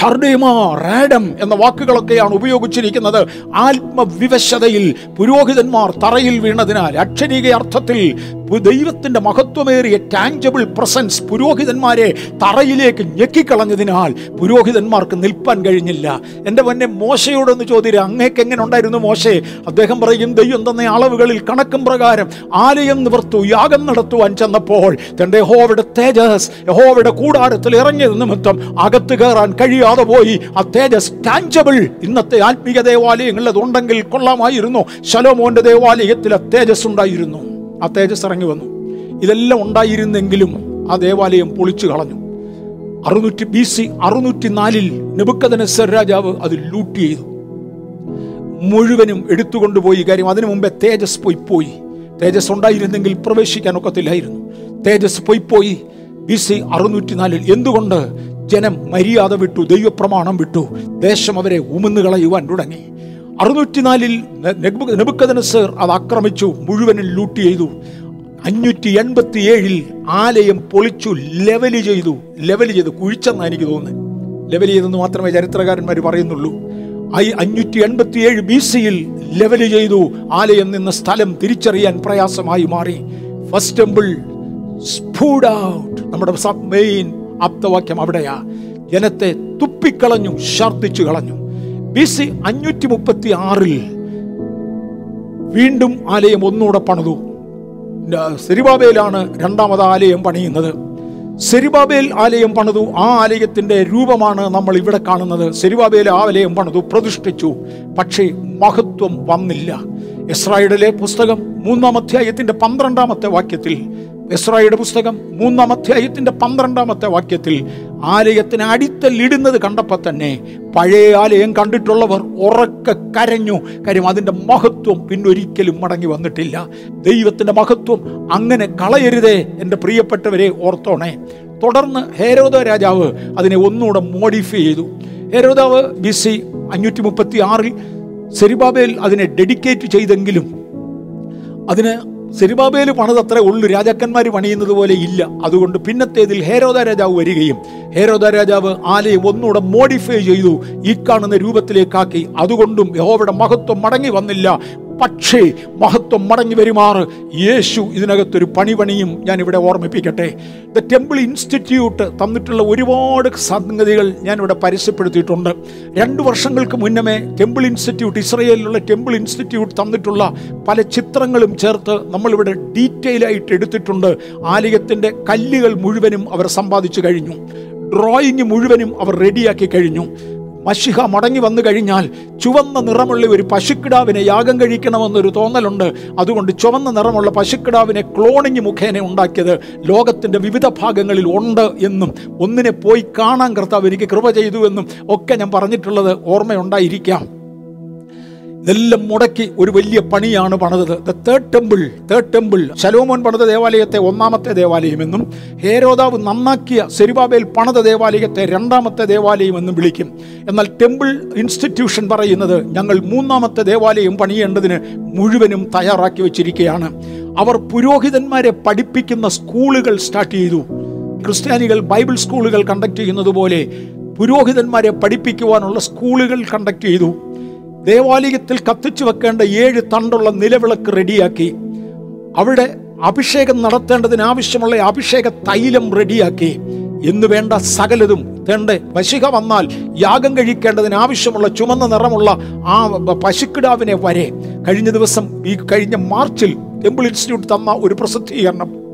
ധർഡേമ റാഡം എന്ന വാക്കുകളൊക്കെയാണ് ഉപയോഗിച്ചിരിക്കുന്നത്. ആത്മവിവശതയിൽ പുരോഹിതന്മാർ തറയിൽ വീണതിനാൽ അക്ഷരീക അർത്ഥത്തിൽ ദൈവത്തിന്റെ മഹത്വമേറിയ ടാഞ്ചബിൾ പ്രസൻസ് പുരോഹിതന്മാരെ തറയിലേക്ക് ഞെക്കിക്കളഞ്ഞതിനാൽ പുരോഹിതന്മാർക്ക് നിൽപ്പാൻ കഴിഞ്ഞില്ല. എന്റെ പൊന്നെ മോശയോടൊന്ന് ചോദ്യം അങ്ങേക്ക് എങ്ങനെ ഉണ്ടായിരുന്നു മോശെ? അദ്ദേഹം പറയും ദൈവം തന്ന അളവുകളിൽ കണക്കും പ്രകാരം ആലയം നിവർത്തു യാഗം നടത്തുവാൻ ചെന്നപ്പോൾ തന്റെ യഹോവയുടെ തേജസ് യഹോവയുടെ കൂടാരത്തിൽ ഇറങ്ങിയത് നിമിത്തം അകത്ത് കയറാൻ കഴിയാതെ പോയി. ആ തേജസ് ടാഞ്ചബിൾ ഇന്നത്തെ ആത്മീയ ദേവാലയങ്ങളിൽ ഉണ്ടെങ്കിൽ കൊള്ളാമായിരുന്നു. ശലോമോന്റെ ദേവാലയത്തിൽ തേജസ് ഉണ്ടായിരുന്നു ആ തേജസ് ഇറങ്ങി വന്നു. ഇതെല്ലാം ഉണ്ടായിരുന്നെങ്കിലും ആ ദേവാലയം പൊളിച്ചു കളഞ്ഞു. അറുന്നൂറ്റി ബി സി അറുന്നൂറ്റി നാലിൽ നെബുക്കദനസർ രാജാവ് അത് ലൂട്ട് ചെയ്തു. മുഴുവനും എടുത്തുകൊണ്ടുപോയി. കാര്യം അതിനു മുമ്പേ തേജസ് പോയി പോയി. തേജസ് ഉണ്ടായിരുന്നെങ്കിൽ പ്രവേശിക്കാൻ ഒക്കത്തില്ലായിരുന്നു. തേജസ് പോയി പോയി. ബി സി അറുന്നൂറ്റി നാലിൽ എന്തുകൊണ്ട് ജനം മര്യാദ വിട്ടു ദൈവപ്രമാണം വിട്ടു ദേശം അവരെ ഉമിന്ന് കളയുവാൻ തുടങ്ങി? അറുന്നൂറ്റിനാലിൽ നെബുക്കദനസർ അത് ആക്രമിച്ചു മുഴുവനും ലൂട്ട് ചെയ്തു. അഞ്ഞൂറ്റി എൺപത്തി ഏഴിൽ ആലയം പൊളിച്ചു ലെവൽ ചെയ്തു. ലെവൽ ചെയ്തു കുഴിച്ചെന്നാണ് എനിക്ക് തോന്നുന്നത്. ലെവൽ ചെയ്തെന്ന് മാത്രമേ ചരിത്രകാരന്മാർ പറയുന്നുള്ളൂ. അഞ്ഞൂറ്റി എൺപത്തി ഏഴ് ബി സിയിൽ ലെവൽ ചെയ്തു. ആലയം നിന്ന സ്ഥലം തിരിച്ചറിയാൻ പ്രയാസമായി മാറി. ഫസ്റ്റ് ടെമ്പിൾ സ്പൂഡ് ഔട്ട് നമ്മുടെ മെയിൻ ആപ്തവാക്യം അവിടെയാ. ജനത്തെ തുപ്പിക്കളഞ്ഞു ഛർദ്ദിച്ചു കളഞ്ഞു. ബി സി അഞ്ഞൂറ്റി മുപ്പത്തി ആറിൽ വീണ്ടും ആലയം ഒന്നുകൂടെ പണിതു. സെരിബാബേലാണ് രണ്ടാമത് ആലയം പണിയുന്നത്. സെരിബാബേൽ ആലയം പണിതു. ആ ആലയത്തിന്റെ രൂപമാണ് നമ്മൾ ഇവിടെ കാണുന്നത്. സെരിബാബേൽ ആലയം പണിതു പ്രതിഷ്ഠിച്ചു. പക്ഷേ മഹത്വം വന്നില്ല. ഇസ്രായേലിലെ പുസ്തകം മൂന്നാം അധ്യായത്തിന്റെ പന്ത്രണ്ടാമത്തെ വാക്യത്തിൽ ഇസ്രായേലിന്റെ പുസ്തകം മൂന്നാം അധ്യായത്തിന്റെ പന്ത്രണ്ടാമത്തെ വാക്യത്തിൽ ആലയത്തിന് അടിത്തല്ലിടുന്നത് കണ്ടപ്പോൾ തന്നെ പഴയ ആലയം കണ്ടിട്ടുള്ളവർ ഉറക്കെ കരഞ്ഞു. കാര്യം അതിന്റെ മഹത്വം പിന്നൊരിക്കലും മടങ്ങി വന്നിട്ടില്ല. ദൈവത്തിന്റെ മഹത്വം അങ്ങനെ കളയരുതേ എന്റെ പ്രിയപ്പെട്ടവരെ ഓർത്തോണേ. തുടർന്ന് ഹേരോദ രാജാവ് അതിനെ ഒന്നുകൂടെ മോഡിഫൈ ചെയ്തു. ഹേരോദാവ് ബി സി അഞ്ഞൂറ്റി മുപ്പത്തി ആറിൽ സെരിബാബേൽ അതിനെ ഡെഡിക്കേറ്റ് ചെയ്തെങ്കിലും അതിന് സെരിബാബേൽ പണിതത്രേ ഉള്ളു. രാജാക്കന്മാർ പണിയുന്നത് പോലെ ഇല്ല. അതുകൊണ്ട് പിന്നത്തേതിൽ ഹേരോദ രാജാവ് വരികയും ഹേരോദ രാജാവ് ആലയം ഒന്നുകൂടെ മോഡിഫൈ ചെയ്തു ഈ കാണുന്ന രൂപത്തിലേക്കാക്കി. അതുകൊണ്ടും യഹോവയുടെ മഹത്വം മടങ്ങി വന്നില്ല. പക്ഷേ മഹത്വം മടങ്ങി വരുമാറ്. യേശു ഇതിനകത്തൊരു പണി പണിയും ഞാൻ ഇവിടെ ഓർമ്മിപ്പിക്കട്ടെ. ദ ടെമ്പിൾ ഇൻസ്റ്റിറ്റ്യൂട്ട് തന്നിട്ടുള്ള ഒരുപാട് സംഗതികൾ ഞാനിവിടെ പരസ്യപ്പെടുത്തിയിട്ടുണ്ട് രണ്ട് വർഷങ്ങൾക്ക് മുന്നമേ ടെമ്പിൾ ഇൻസ്റ്റിറ്റ്യൂട്ട് ഇസ്രയേലിലുള്ള ടെമ്പിൾ ഇൻസ്റ്റിറ്റ്യൂട്ട് തന്നിട്ടുള്ള പല ചിത്രങ്ങളും ചേർത്ത് നമ്മളിവിടെ ഡീറ്റെയിൽ ആയിട്ട് എടുത്തിട്ടുണ്ട്. ആലയത്തിന്റെ കല്ലുകൾ മുഴുവനും അവർ സമ്പാദിച്ചു കഴിഞ്ഞു. ഡ്രോയിങ് മുഴുവനും അവർ റെഡിയാക്കി കഴിഞ്ഞു. മഷിഹ മടങ്ങി വന്നു കഴിഞ്ഞാൽ ചുവന്ന നിറമുള്ള ഒരു പശുക്കിടാവിനെ യാഗം കഴിക്കണമെന്നൊരു തോന്നലുണ്ട്. അതുകൊണ്ട് ചുവന്ന നിറമുള്ള പശുക്കിടാവിനെ ക്ലോണിങ് മുഖേന ഉണ്ടാക്കിയത് ലോകത്തിന്റെ വിവിധ ഭാഗങ്ങളിൽ ഉണ്ട് എന്നും ഒന്നിനെ പോയി കാണാൻ കർത്താവ് എനിക്ക് കൃപ ചെയ്തു എന്നും ഒക്കെ ഞാൻ പറഞ്ഞിട്ടുള്ളത് ഓർമ്മയുണ്ടായിരിക്കാം. ഇതെല്ലാം മുടക്കി ഒരു വലിയ പണിയാണ് പണിതത്. The third temple third temple ശലോമോൻ പണിത ദേവാലയത്തെ ഒന്നാമത്തെ ദേവാലയം എന്നും ഹേരോദാവ് നന്നാക്കിയ സെരുബാബേൽ പണിത ദേവാലയത്തെ രണ്ടാമത്തെ ദേവാലയം എന്നും വിളിക്കും. എന്നാൽ ടെമ്പിൾ ഇൻസ്റ്റിറ്റ്യൂഷൻ പറയുന്നത് ഞങ്ങൾ മൂന്നാമത്തെ ദേവാലയം പണിയേണ്ടതിന് മുഴുവനും തയ്യാറാക്കി വെച്ചിരിക്കുകയാണ്. അവർ പുരോഹിതന്മാരെ പഠിപ്പിക്കുന്ന സ്കൂളുകൾ സ്റ്റാർട്ട് ചെയ്തു. ക്രിസ്ത്യാനികൾ ബൈബിൾ സ്കൂളുകൾ കണ്ടക്ട് ചെയ്യുന്നത് പോലെ പുരോഹിതന്മാരെ പഠിപ്പിക്കുവാനുള്ള സ്കൂളുകൾ കണ്ടക്ട് ചെയ്തു. ദേവാലയത്തിൽ കത്തിച്ചു വെക്കേണ്ട ഏഴ് തണ്ടുള്ള നിലവിളക്ക് റെഡിയാക്കി. അവിടെ അഭിഷേകം നടത്തേണ്ടതിന് ആവശ്യമുള്ള അഭിഷേക തൈലം റെഡിയാക്കി. എന്ന് വേണ്ട സകലതും തേണ്ട വശിക വന്നാൽ യാഗം കഴിക്കേണ്ടതിന് ആവശ്യമുള്ള ചുമന്ന നിറമുള്ള ആ പശുക്കിടാവിനെ വരെ കഴിഞ്ഞ ദിവസം ഈ കഴിഞ്ഞ മാർച്ചിൽ ടെമ്പിൾ ഇൻസ്റ്റിറ്റ്യൂട്ട് തന്ന ഒരു പ്രസിദ്ധീകരണം.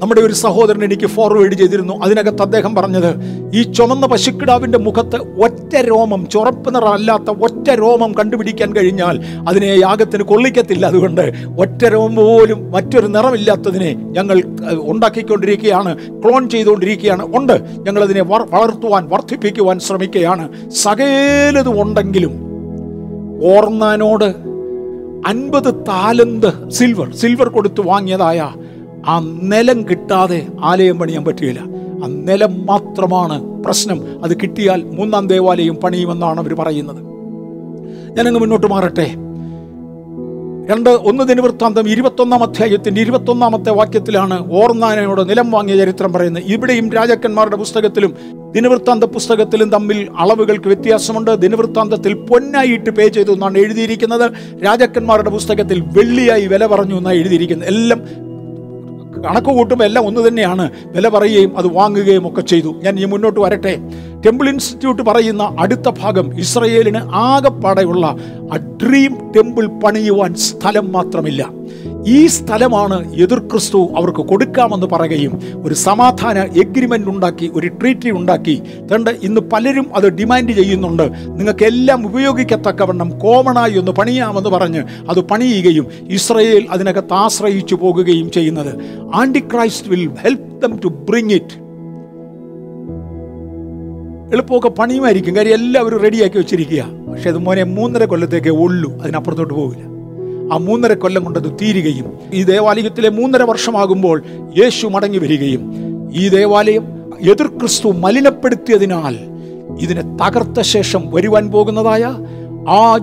നമ്മുടെ ഒരു സഹോദരൻ എനിക്ക് ഫോർവേഡ് ചെയ്തിരുന്നു. അതിനകത്ത് അദ്ദേഹം പറഞ്ഞത് ഈ ചുമന്ന പശുക്കിടാവിന്റെ മുഖത്ത് ഒറ്റ രോമം ചുറപ്പ് നിറമല്ലാത്ത ഒറ്റ രോമം കണ്ടുപിടിക്കാൻ കഴിഞ്ഞാൽ അതിനെ യാഗത്തിന് കൊള്ളിക്കത്തില്ല. അതുകൊണ്ട് ഒറ്റ രോമം പോലും മറ്റൊരു നിറമില്ലാത്തതിനെ ഞങ്ങൾ ഉണ്ടാക്കിക്കൊണ്ടിരിക്കുകയാണ് ക്ലോൺ ചെയ്തുകൊണ്ടിരിക്കുകയാണ്. ഉണ്ട്. വർ- വളർത്തുവാൻ വർദ്ധിപ്പിക്കുവാൻ ശ്രമിക്കുകയാണ്. സകലതും ഉണ്ടെങ്കിലും ഓർന്നാനോട് അൻപത് താലന്ത് സിൽവർ സിൽവർ കൊടുത്ത് വാങ്ങിയതായ ആ നിലം കിട്ടാതെ ആലയം പണിയാൻ പറ്റുകയില്ല ആ നിലം മാത്രമാണ് പ്രശ്നം. അത് കിട്ടിയാൽ മൂന്നാം ദേവാലയം പണിയുമെന്നാണ് അവർ പറയുന്നത്. ഞാനങ്ങ് മുന്നോട്ട് മാറട്ടെ. രണ്ട് ഒന്ന് ദിനവൃത്താന്തം ഇരുപത്തൊന്നാം അധ്യായത്തിന്റെ ഇരുപത്തൊന്നാമത്തെ വാക്യത്തിലാണ് ഓർന്നാനയോട് നിലം വാങ്ങിയ ചരിത്രം പറയുന്നത്. ഇവിടെയും രാജാക്കന്മാരുടെ പുസ്തകത്തിലും ദിനവൃത്താന്ത പുസ്തകത്തിലും തമ്മിൽ അളവുകൾക്ക് വ്യത്യാസമുണ്ട്. ദിനവൃത്താന്തത്തിൽ പൊന്നായിട്ട് പേ ചെയ്തു എന്നാണ് എഴുതിയിരിക്കുന്നത്. രാജാക്കന്മാരുടെ പുസ്തകത്തിൽ വെള്ളിയായി വില പറഞ്ഞു എന്നാണ് എഴുതിയിരിക്കുന്നത്. എല്ലാം കണക്ക് കൂട്ടുമ്പോൾ എല്ലാം ഒന്ന് തന്നെയാണ്. വില പറയുകയും അത് വാങ്ങുകയും ഒക്കെ ചെയ്തു. ഞാൻ ഈ മുന്നോട്ട് വരട്ടെ. ടെമ്പിൾ ഇൻസ്റ്റിറ്റ്യൂട്ട് പറയുന്ന അടുത്ത ഭാഗം ഇസ്രയേലിന് ആകെപ്പാടെയുള്ള ആ ഡ്രീം ടെമ്പിൾ പണിയുവാൻ സ്ഥലം മാത്രമില്ല. ഈ സ്ഥലമാണ് എതിർ ക്രിസ്തു അവർക്ക് കൊടുക്കാമെന്ന് പറയുകയും ഒരു സമാധാന എഗ്രിമെന്റ് ഉണ്ടാക്കി ഒരു ട്രീറ്റി ഉണ്ടാക്കി. തണ്ട് ഇന്ന് പലരും അത് ഡിമാൻഡ് ചെയ്യുന്നുണ്ട്. നിങ്ങൾക്ക് എല്ലാം ഉപയോഗിക്കത്തക്കവണ്ണം കോമണായി ഒന്ന് പണിയാമെന്ന് പറഞ്ഞ് അത് പണിയുകയും ഇസ്രയേൽ അതിനകത്ത് ആശ്രയിച്ചു പോകുകയും ചെയ്യുന്നത്. Antichrist will help them to bring it എളുപ്പമൊക്കെ പണിയുമായിരിക്കും. കാര്യം എല്ലാവരും റെഡിയാക്കി വെച്ചിരിക്കുക. പക്ഷെ അത് മോനെ മൂന്നര കൊല്ലത്തേക്കേ ഉള്ളൂ. അതിനപ്പുറത്തോട്ട് പോകില്ല ആ മൂന്നര കൊല്ലം കൊണ്ടത് തീരുകയും ഈ ദേവാലയത്തിലെ മൂന്നര വർഷമാകുമ്പോൾ യേശു മടങ്ങി വരികയും ഈ ദേവാലയം എതിർ ക്രിസ്തു മലിനപ്പെടുത്തിയതിനാൽ ഇതിനെ തകർത്ത ശേഷം വരുവാൻ പോകുന്നതായ ആ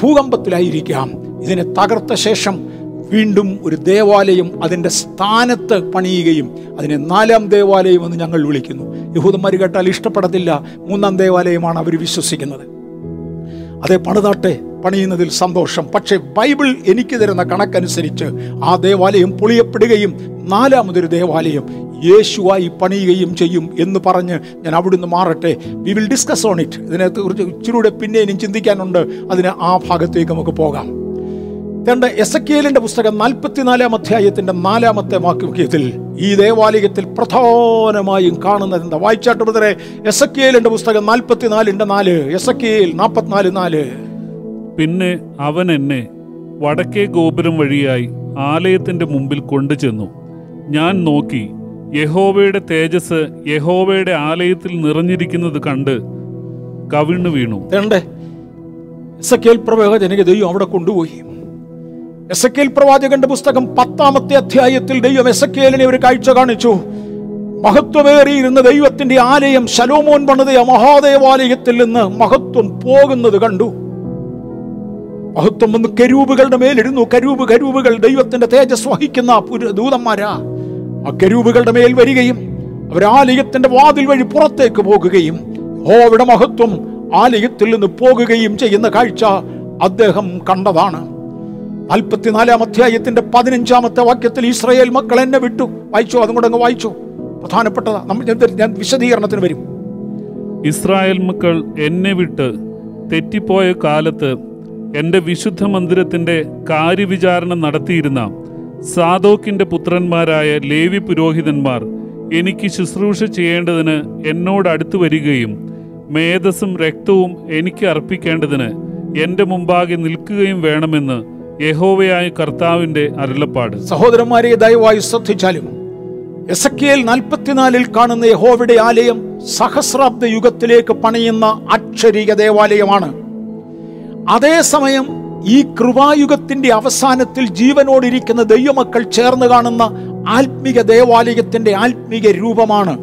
ഭൂകമ്പത്തിലായിരിക്കാം. ഇതിനെ തകർത്ത ശേഷം വീണ്ടും ഒരു ദേവാലയം അതിന്റെ സ്ഥാനത്ത് പണിയുകയും അതിനെ നാലാം ദേവാലയം എന്ന് ഞങ്ങൾ വിളിക്കുന്നു. യഹൂദന്മാർ കേട്ടാൽ ഇഷ്ടപ്പെടത്തില്ല. മൂന്നാം ദേവാലയമാണ് അവർ വിശ്വസിക്കുന്നത്. അതെ പണിതാട്ടെ പണിയുന്നതിൽ സന്തോഷം. പക്ഷേ ബൈബിൾ എനിക്ക് തരുന്ന കണക്കനുസരിച്ച് ആ ദേവാലയം പൊളിയപ്പെടുകയും നാലാമതൊരു ദേവാലയം യേശുവായി പണിയുകയും ചെയ്യും എന്ന് പറഞ്ഞ് ഞാൻ അവിടുന്ന് മാറട്ടെ. We will discuss on it ഇതിനകത്ത് കുറിച്ച് പിന്നെ ഇനി ചിന്തിക്കാനുണ്ട്. അതിന് ആ ഭാഗത്തേക്ക് നമുക്ക് പോകാം. രണ്ട് എസക്കിയേലിന്റെ പുസ്തകം നാൽപ്പത്തിനാലാം അധ്യായത്തിന്റെ നാലാമത്തെ വാക്യത്തിൽ ഈ ദേവാലയത്തിൽ പ്രധാനമായും കാണുന്നത് എന്താ വായിച്ചാട്ട് ബ്രദറെ. എസക്കിയേലിന്റെ പുസ്തകം നാൽപ്പത്തിനാലിന്റെ നാല് എസക്കിയേൽ നാൽപ്പത്തിനാല് നാല്. പിന്നെ അവൻ എന്നെ വടക്കേ ഗോപുരം വഴിയായി ആലയത്തിന്റെ മുമ്പിൽ കൊണ്ടുചെന്നു. ഞാൻ നോക്കി യഹോവയുടെ തേജസ് യഹോവയുടെ ആലയത്തിൽ നിറഞ്ഞിരിക്കുന്നത് കണ്ട് കവിണ്ണു വീണു. പ്രവാചകനെ ദൈവം അവിടെ കൊണ്ടുപോയി. എസക്കേൽ പ്രവാചകന്റെ പുസ്തകം പത്താമത്തെ അധ്യായത്തിൽ ദൈവം എസക്കേലിനെ ഒരു കാഴ്ച കാണിച്ചു. മഹത്വമേറിയിരുന്ന ദൈവത്തിന്റെ ആലയം ശലോമോൻ പണിത ആ മഹാദേവാലയത്തിൽ നിന്ന് മഹത്വം പോകുന്നത് കണ്ടു. മഹത്വം വന്ന് കരൂപുകളുടെ മേലിരുന്നു. കരൂപ് കരൂപുകൾ ദൈവത്തിന്റെ തേജസ് വഹിക്കുന്ന ദൂതന്മാരാ. ആ കരൂപുകളുടെ മേൽ വരികയും അവർ ആലയത്തിന്റെ വാതിൽ വഴി പുറത്തേക്ക് പോകുകയും അവിടെ മഹത്വം ആലയത്തിൽ നിന്ന് പോകുകയും ചെയ്യുന്ന കാഴ്ച അദ്ദേഹം കണ്ടതാണ്. നാൽപ്പത്തിനാലാം അധ്യായത്തിന്റെ പതിനഞ്ചാമത്തെ വാക്യത്തിൽ ഇസ്രയേൽ മക്കൾ എന്നെ വിട്ടു. വായിച്ചു? അതും കൂടെ അങ്ങ് വായിച്ചു? പ്രധാനപ്പെട്ടതാ. നമ്മൾ ഞാൻ- വിശദീകരണത്തിന് വരും. ഇസ്രായേൽ മക്കൾ എന്നെ വിട്ട് തെറ്റിപ്പോയ കാലത്ത് എന്റെ വിശുദ്ധ മന്ദിരത്തിന്റെ കാര്യവിചാരണ നടത്തിയിരുന്ന സാദോക്കിന്റെ പുത്രന്മാരായ ലേവി പുരോഹിതന്മാർ എനിക്ക് ശുശ്രൂഷ ചെയ്യേണ്ടതിന് എന്നോട് അടുത്തു വരികയും മേധസ്സും രക്തവും എനിക്ക് അർപ്പിക്കേണ്ടതിന് എന്റെ മുമ്പാകെ നിൽക്കുകയും വേണമെന്ന് യഹോവയായ കർത്താവിന്റെ അരുളപ്പാട്. സഹോദരന്മാരെ ദയവായി ശ്രദ്ധിച്ചാലും എസക്കിയേൽ നാൽപ്പത്തിനാലിൽ കാണുന്ന യഹോവയുടെ ആലയം സഹസ്രാബ്ദ യുഗത്തിലേക്ക് പണിയുന്ന അക്ഷരീക ദേവാലയമാണ്. അതേസമയം ഈ കൃപായുഗത്തിന്റെ അവസാനത്തിൽ ജീവനോടിരിക്കുന്ന ദൈവമക്കൾ ചേർന്ന് കാണുന്ന ആത്മീക ദേവാലയത്തിന്റെ ആത്മീക രൂപമാണ്.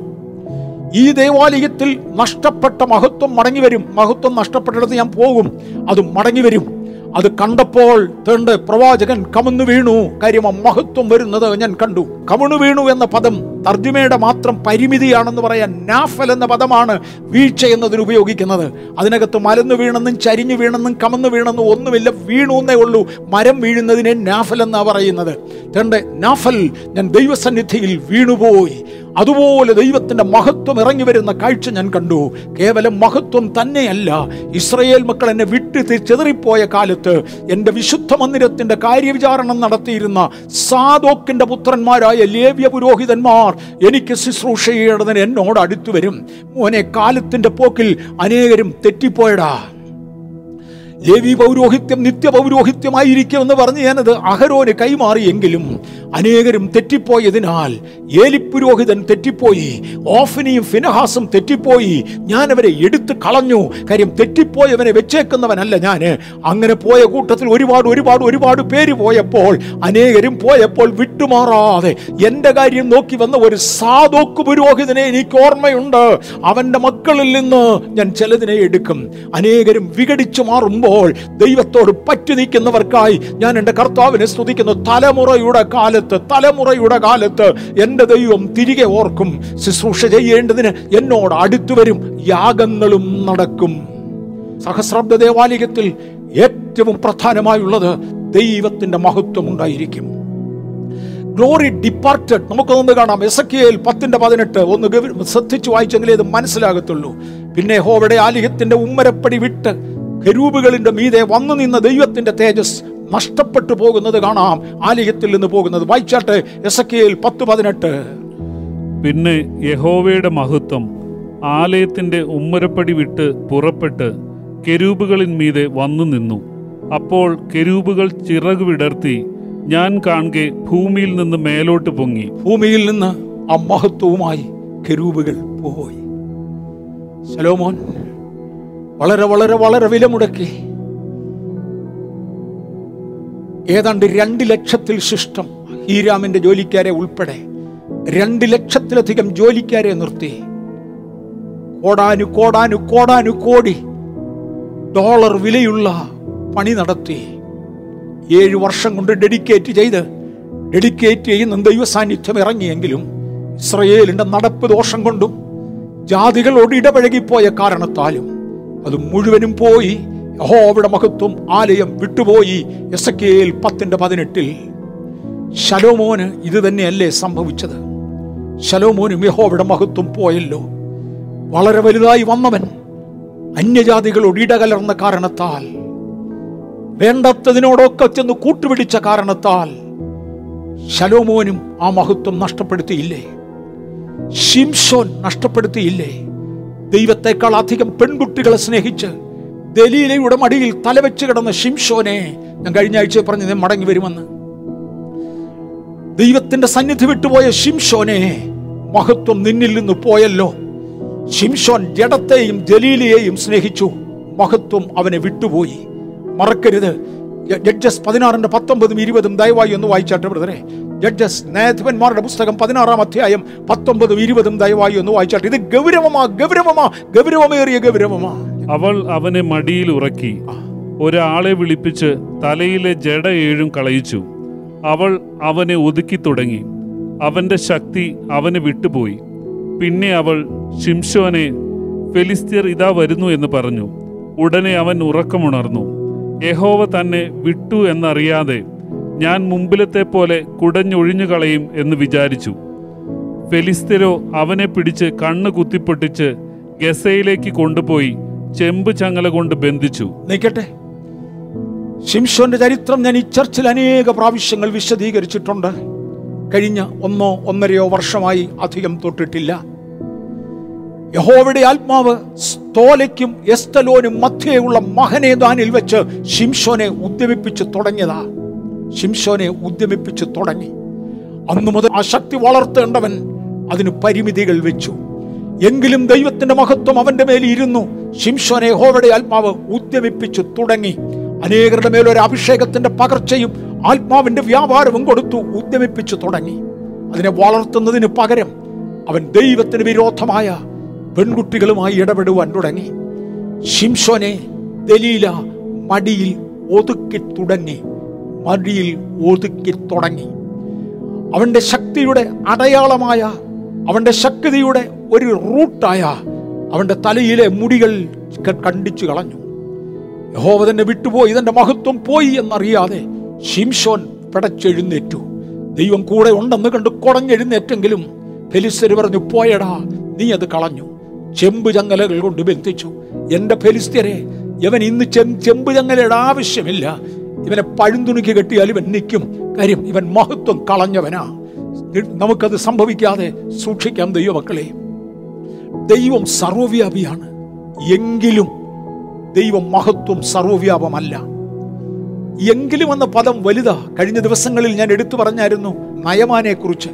ഈ ദേവാലയത്തിൽ നഷ്ടപ്പെട്ട മഹത്വം മടങ്ങിവരും മഹത്വം നഷ്ടപ്പെട്ടിടത്ത് ഞാൻ പോകും. അത് മടങ്ങി വരും. അത് കണ്ടപ്പോൾ തേണ്ട പ്രവാചകൻ കമന്നു വീണു. കാര്യം മഹത്വം വരുന്നത് ഞാൻ കണ്ടു. കമണു വീണു എന്ന പദം തർജമയുടെ മാത്രം പരിമിതിയാണെന്ന് പറയാൻ നാഫൽ എന്ന പദമാണ് വീഴ്ച എന്നതിന് ഉപയോഗിക്കുന്നത്. അതിനകത്ത് മലന്നു വീണെന്നും ചരിഞ്ഞു വീണെന്നും കമന്നു വീണെന്നും ഒന്നുമില്ല വീണു എന്നേ ഉള്ളൂ. മരം വീഴുന്നതിനെ നാഫൽ എന്നാണ് പറയുന്നത്. തേണ്ട നാഫൽ ഞാൻ ദൈവസന്നിധിയിൽ വീണുപോയി. അതുപോലെ ദൈവത്തിന്റെ മഹത്വം ഇറങ്ങി വരുന്ന കാഴ്ച ഞാൻ കണ്ടു. കേവലം മഹത്വം തന്നെയല്ല. ഇസ്രയേൽ മക്കൾ എന്നെ വിട്ട് ചെതറിപ്പോയ കാലത്ത് എന്റെ വിശുദ്ധ മന്ദിരത്തിന്റെ കാര്യവിചാരണം നടത്തിയിരുന്ന സാദോക്കിന്റെ പുത്രന്മാരായ ലേവ്യ പുരോഹിതന്മാർ എനിക്ക് ശുശ്രൂഷ എന്നോട് അടുത്തു വരും മോനെ കാലത്തിന്റെ പോക്കിൽ അനേകരും തെറ്റിപ്പോയടാ. ലേവി പൗരോഹിത്യം നിത്യ പൗരോഹിത്യമായിരിക്കുമെന്ന് പറഞ്ഞ് ഞാനത് അഹരോന് കൈമാറിയെങ്കിലും അനേകരും തെറ്റിപ്പോയതിനാൽ ഏലിപ്പുരോഹിതൻ തെറ്റിപ്പോയി ഓഫിനിയും ഫിനഹാസും തെറ്റിപ്പോയി. ഞാൻ അവരെ എടുത്തു കളഞ്ഞു. കാര്യം തെറ്റിപ്പോയവനെ വെച്ചേക്കുന്നവനല്ല ഞാൻ അങ്ങനെ പോയ കൂട്ടത്തിൽ ഒരുപാട് ഒരുപാട് ഒരുപാട് പേര് പോയപ്പോൾ അനേകരും പോയപ്പോൾ വിട്ടുമാറാതെ എന്റെ കാര്യം നോക്കി വന്ന ഒരു സാധോക്ക് പുരോഹിതനെ എനിക്ക് ഓർമ്മയുണ്ട്. അവന്റെ മക്കളിൽ നിന്ന് ഞാൻ ചിലതിനെ എടുക്കും. അനേകരും വിഘടിച്ചു മാറുമ്പോൾ ദൈവത്തോട് പറ്റി നിൽക്കുന്നവർക്കായി ഞാൻ എന്റെ കർത്താവിനെ സ്തുതിക്കുന്നു. തലമുറയുടെ കാലത്ത് തലമുറയുടെ കാലത്ത് എന്റെ ദൈവം തിരികെ ഓർക്കും ശുശ്രൂഷ ചെയ്യേണ്ടതിന് എന്നോട് അടുത്തു വരും യാഗങ്ങളും നടക്കും. സഹസ്രബ്ദ ദേവാലയത്തിൽ ഏറ്റവും പ്രധാനമായുള്ളത് ദൈവത്തിന്റെ മഹത്വം ഉണ്ടായിരിക്കും. ഗ്ലോറി ഡിപ്പാർട്ടഡ് നമുക്കൊന്ന് കാണാം. എസക്കിയേൽ പത്തിന്റെ പതിനെട്ട്. ഒന്ന് ശ്രദ്ധിച്ചു വായിച്ചെങ്കിലേ ഇത് മനസ്സിലാകത്തുള്ളൂ. പിന്നെ ഹോവയുടെ ആലയത്തിന്റെ ഉമ്മരപ്പടി വിട്ട് കരൂപുകളിന്റെ മീതെ വന്നു നിന്ന ദൈവത്തിന്റെ തേജസ് നഷ്ടപ്പെട്ടു പോകുന്നത് കാണാം. ആലയത്തിൽ നിന്ന് പോകുന്നത് വായിച്ചാട്ടെ കെയിൽ പത്ത് പതിനെട്ട്. പിന്നെ യഹോവയുടെ മഹത്വം. ആലയത്തിന്റെ ഉമ്മരപ്പടി വിട്ട് പുറപ്പെട്ട് കെരൂബുകളിൻ മീതെ വന്നു നിന്നു. അപ്പോൾ കെരൂബുകൾ ചിറക് വിടർത്തി ഞാൻ കാണുക ഭൂമിയിൽ നിന്ന് മേലോട്ട് പൊങ്ങി. ഭൂമിയിൽ നിന്ന് ആ മഹത്വവുമായി കെരൂപുകൾ പോയി. ശലോമോൻ വളരെ വളരെ വളരെ വില മുടക്കി. ഏതാണ്ട് രണ്ട് ലക്ഷത്തിൽ ശിഷ്ടം ഹീരാമിന്റെ ജോലിക്കാരെ ഉൾപ്പെടെ രണ്ട് ലക്ഷത്തിലധികം ജോലിക്കാരെ നിർത്തി. കോടാനു കോടാനു കോടാനു കോടി ഡോളർ വിലയുള്ള പണി നടത്തി. ഏഴ് വർഷം കൊണ്ട് ഡെഡിക്കേറ്റ് ചെയ്ത് ഡെഡിക്കേറ്റ് ചെയ്യുന്ന ദൈവ സാന്നിധ്യം ഇറങ്ങിയെങ്കിലും ഇസ്രയേലിന്റെ നടപ്പ് ദോഷം കൊണ്ടും ജാതികളോട് ഇടപഴകിപ്പോയ കാരണത്താലും അത് മുഴുവനും പോയി. യഹോവയുടെ മഹത്വം ആലയം വിട്ടുപോയി. എസ് കെയിൽ പത്തിന്റെ പതിനെട്ടിൽ. ശലോമോന് ഇത് തന്നെയല്ലേ സംഭവിച്ചത്? ശലോമോനും യഹോവയുടെ മഹത്വം പോയല്ലോ. വളരെ വലുതായി വന്നവൻ അന്യജാതികളോട് ഇടകലർന്ന കാരണത്താൽ വേണ്ടത്തതിനോടൊക്കെ ചെന്ന് കൂട്ടുപിടിച്ച കാരണത്താൽ ശലോമോനും ആ മഹത്വം നഷ്ടപ്പെടുത്തിയില്ലേ? ഷിംസോൻ നഷ്ടപ്പെടുത്തിയില്ലേ? ദൈവത്തെക്കാൾ അധികം പെൺകുട്ടികളെ സ്നേഹിച്ച് ദലീലയുടെ മടിയിൽ തലവെച്ച് കിടന്ന ഷിംഷോനെ ഞാൻ കഴിഞ്ഞ ആഴ്ച പറഞ്ഞു ഞാൻ മടങ്ങി വരുമെന്ന്. ദൈവത്തിന്റെ സന്നിധി വിട്ടുപോയ ഷിംഷോനെ മഹത്വം നിന്നിൽ നിന്ന് പോയല്ലോ. ഷിംഷോൻ ജഡത്തെയും ജലീലയെയും സ്നേഹിച്ചു. മഹത്വം അവനെ വിട്ടുപോയി. മറക്കരുത്. ജഡ്ജസ് പതിനാറിന്റെ പത്തൊമ്പതും ഇരുപതും ദയവായി ഒന്ന് വായിച്ചാട്ടെ ബ്രദറെ. ജഡ്ജസ് നേതാവന്മാരുടെ പുസ്തകം പതിനാറാം അധ്യായം പത്തൊമ്പതും ഇരുപതും ദയവായി ഒന്ന് വായിച്ചാട്ടെ. ഇത് ഗൗരവമാ ഗൗരവമാ ഗൗരവമേറിയ ഗൗരവമാ. അവൾ അവനെ മടിയിൽ ഉറക്കി. ഒരാളെ വിളിപ്പിച്ച് തലയിലെ ജഡ ഏഴും കളയിച്ചു. അവൾ അവനെ ഒതുക്കി തുടങ്ങി. അവന്റെ ശക്തി അവന് വിട്ടുപോയി. പിന്നെ അവൾ ഷിംഷോനെ ഫെലിസ്തീർ ഇതാ വരുന്നു എന്ന് പറഞ്ഞു. ഉടനെ അവൻ ഉറക്കമുണർന്നു. യഹോവ തന്നെ വിട്ടു എന്നറിയാതെ ഞാൻ മുമ്പിലത്തെ പോലെ കുടഞ്ഞൊഴിഞ്ഞു കളയും എന്ന് വിചാരിച്ചു. ഫെലിസ്തരോ അവനെ പിടിച്ച് കണ്ണ് കുത്തിപ്പൊട്ടിച്ച് ഗസയിലേക്ക് കൊണ്ടുപോയി ചെമ്പ് ചങ്ങല കൊണ്ട് ബന്ധിച്ചു. നിൽക്കട്ടെ. ശിംഷോന്റെ ചരിത്രം ഞാൻ ഈ ചർച്ചിൽ അനേക പ്രാവശ്യങ്ങൾ വിശദീകരിച്ചിട്ടുണ്ട്. കഴിഞ്ഞ ഒന്നോ ഒന്നരയോ വർഷമായി അധികം തൊട്ടിട്ടില്ല. യഹോവയുടെ ആത്മാവ് സ്തോലയ്ക്കും എസ്തലോനും മധ്യയുള്ള മഹനേദാനിൽ വെച്ച് ഷിംഷോനെ ഉദ്യമിപ്പിച്ച് തുടങ്ങിയതാ. ഷിംഷോനെ ഉദ്യമിപ്പിച്ച് തുടങ്ങി. അന്നു മുതൽ ആ ശക്തി വളർത്തേണ്ടവൻ അതിന് പരിമിതികൾ വെച്ചു. എങ്കിലും ദൈവത്തിന്റെ മഹത്വം അവന്റെ മേൽ ഇരുന്നു. ശിംഷോനെ ഹോവയുടെ ആത്മാവ് ഉദ്യമിപ്പിച്ചു തുടങ്ങി. അനേകരുടെ മേലൊരു അഭിഷേകത്തിന്റെ പകർച്ചയും ആത്മാവിന്റെ വ്യാപാരവും കൊടുത്തു ഉദ്യമിപ്പിച്ചു തുടങ്ങി. അതിനെ വളർത്തുന്നതിന് പകരം അവൻ ദൈവത്തിന് വിരോധമായ പെൺകുട്ടികളുമായി ഇടപെടുവാൻ തുടങ്ങി. ശിംഷോനെ ദലീല മടിയിൽ ഒതുക്കി തുടങ്ങി. മടിയിൽ ഒതുക്കി തുടങ്ങി. അവന്റെ ശക്തിയുടെ അടയാളമായ അവന്റെ ശക്തിയുടെ ഒരു റൂട്ടായ അവന്റെ തലയിലെ മുടികൾ കണ്ടിച്ചു കളഞ്ഞു. യഹോവ തന്നെ വിട്ടുപോയി ഇതെന്റെ മഹത്വം പോയി എന്നറിയാതെ ഷിംഷോൻ പിടച്ചെഴുന്നേറ്റു. ദൈവം കൂടെ ഉണ്ടെന്ന് കണ്ട് കുടഞ്ഞെഴുന്നേറ്റെങ്കിലും ഫെലിസ്തര് പറഞ്ഞു പോയടാ നീ അത് കളഞ്ഞു. ചെമ്പ് ചങ്ങലകൾ കൊണ്ട് ബന്ധിച്ചു. എന്റെ ഫെലിസ്ത്യരെ ഇവൻ ഇന്ന് ചെം ചെമ്പ് ചങ്ങലയുടെ ആവശ്യമില്ല. ഇവനെ പഴുന്തുണിക്ക് കെട്ടിയാൽ ഇവൻ നിൽക്കും കാര്യം ഇവൻ മഹത്വം കളഞ്ഞവനാ. നമുക്കത് സംഭവിക്കാതെ സൂക്ഷിക്കാം ദൈവമക്കളെ. ദൈവം സർവവ്യാപിയാണ്. എങ്കിലും ദൈവം മഹത്വം സർവവ്യാപമല്ല. എങ്കിലും എന്ന പദം വലുതാ. കഴിഞ്ഞ ദിവസങ്ങളിൽ ഞാൻ എടുത്തു പറഞ്ഞായിരുന്നു നയമാനെ കുറിച്ച്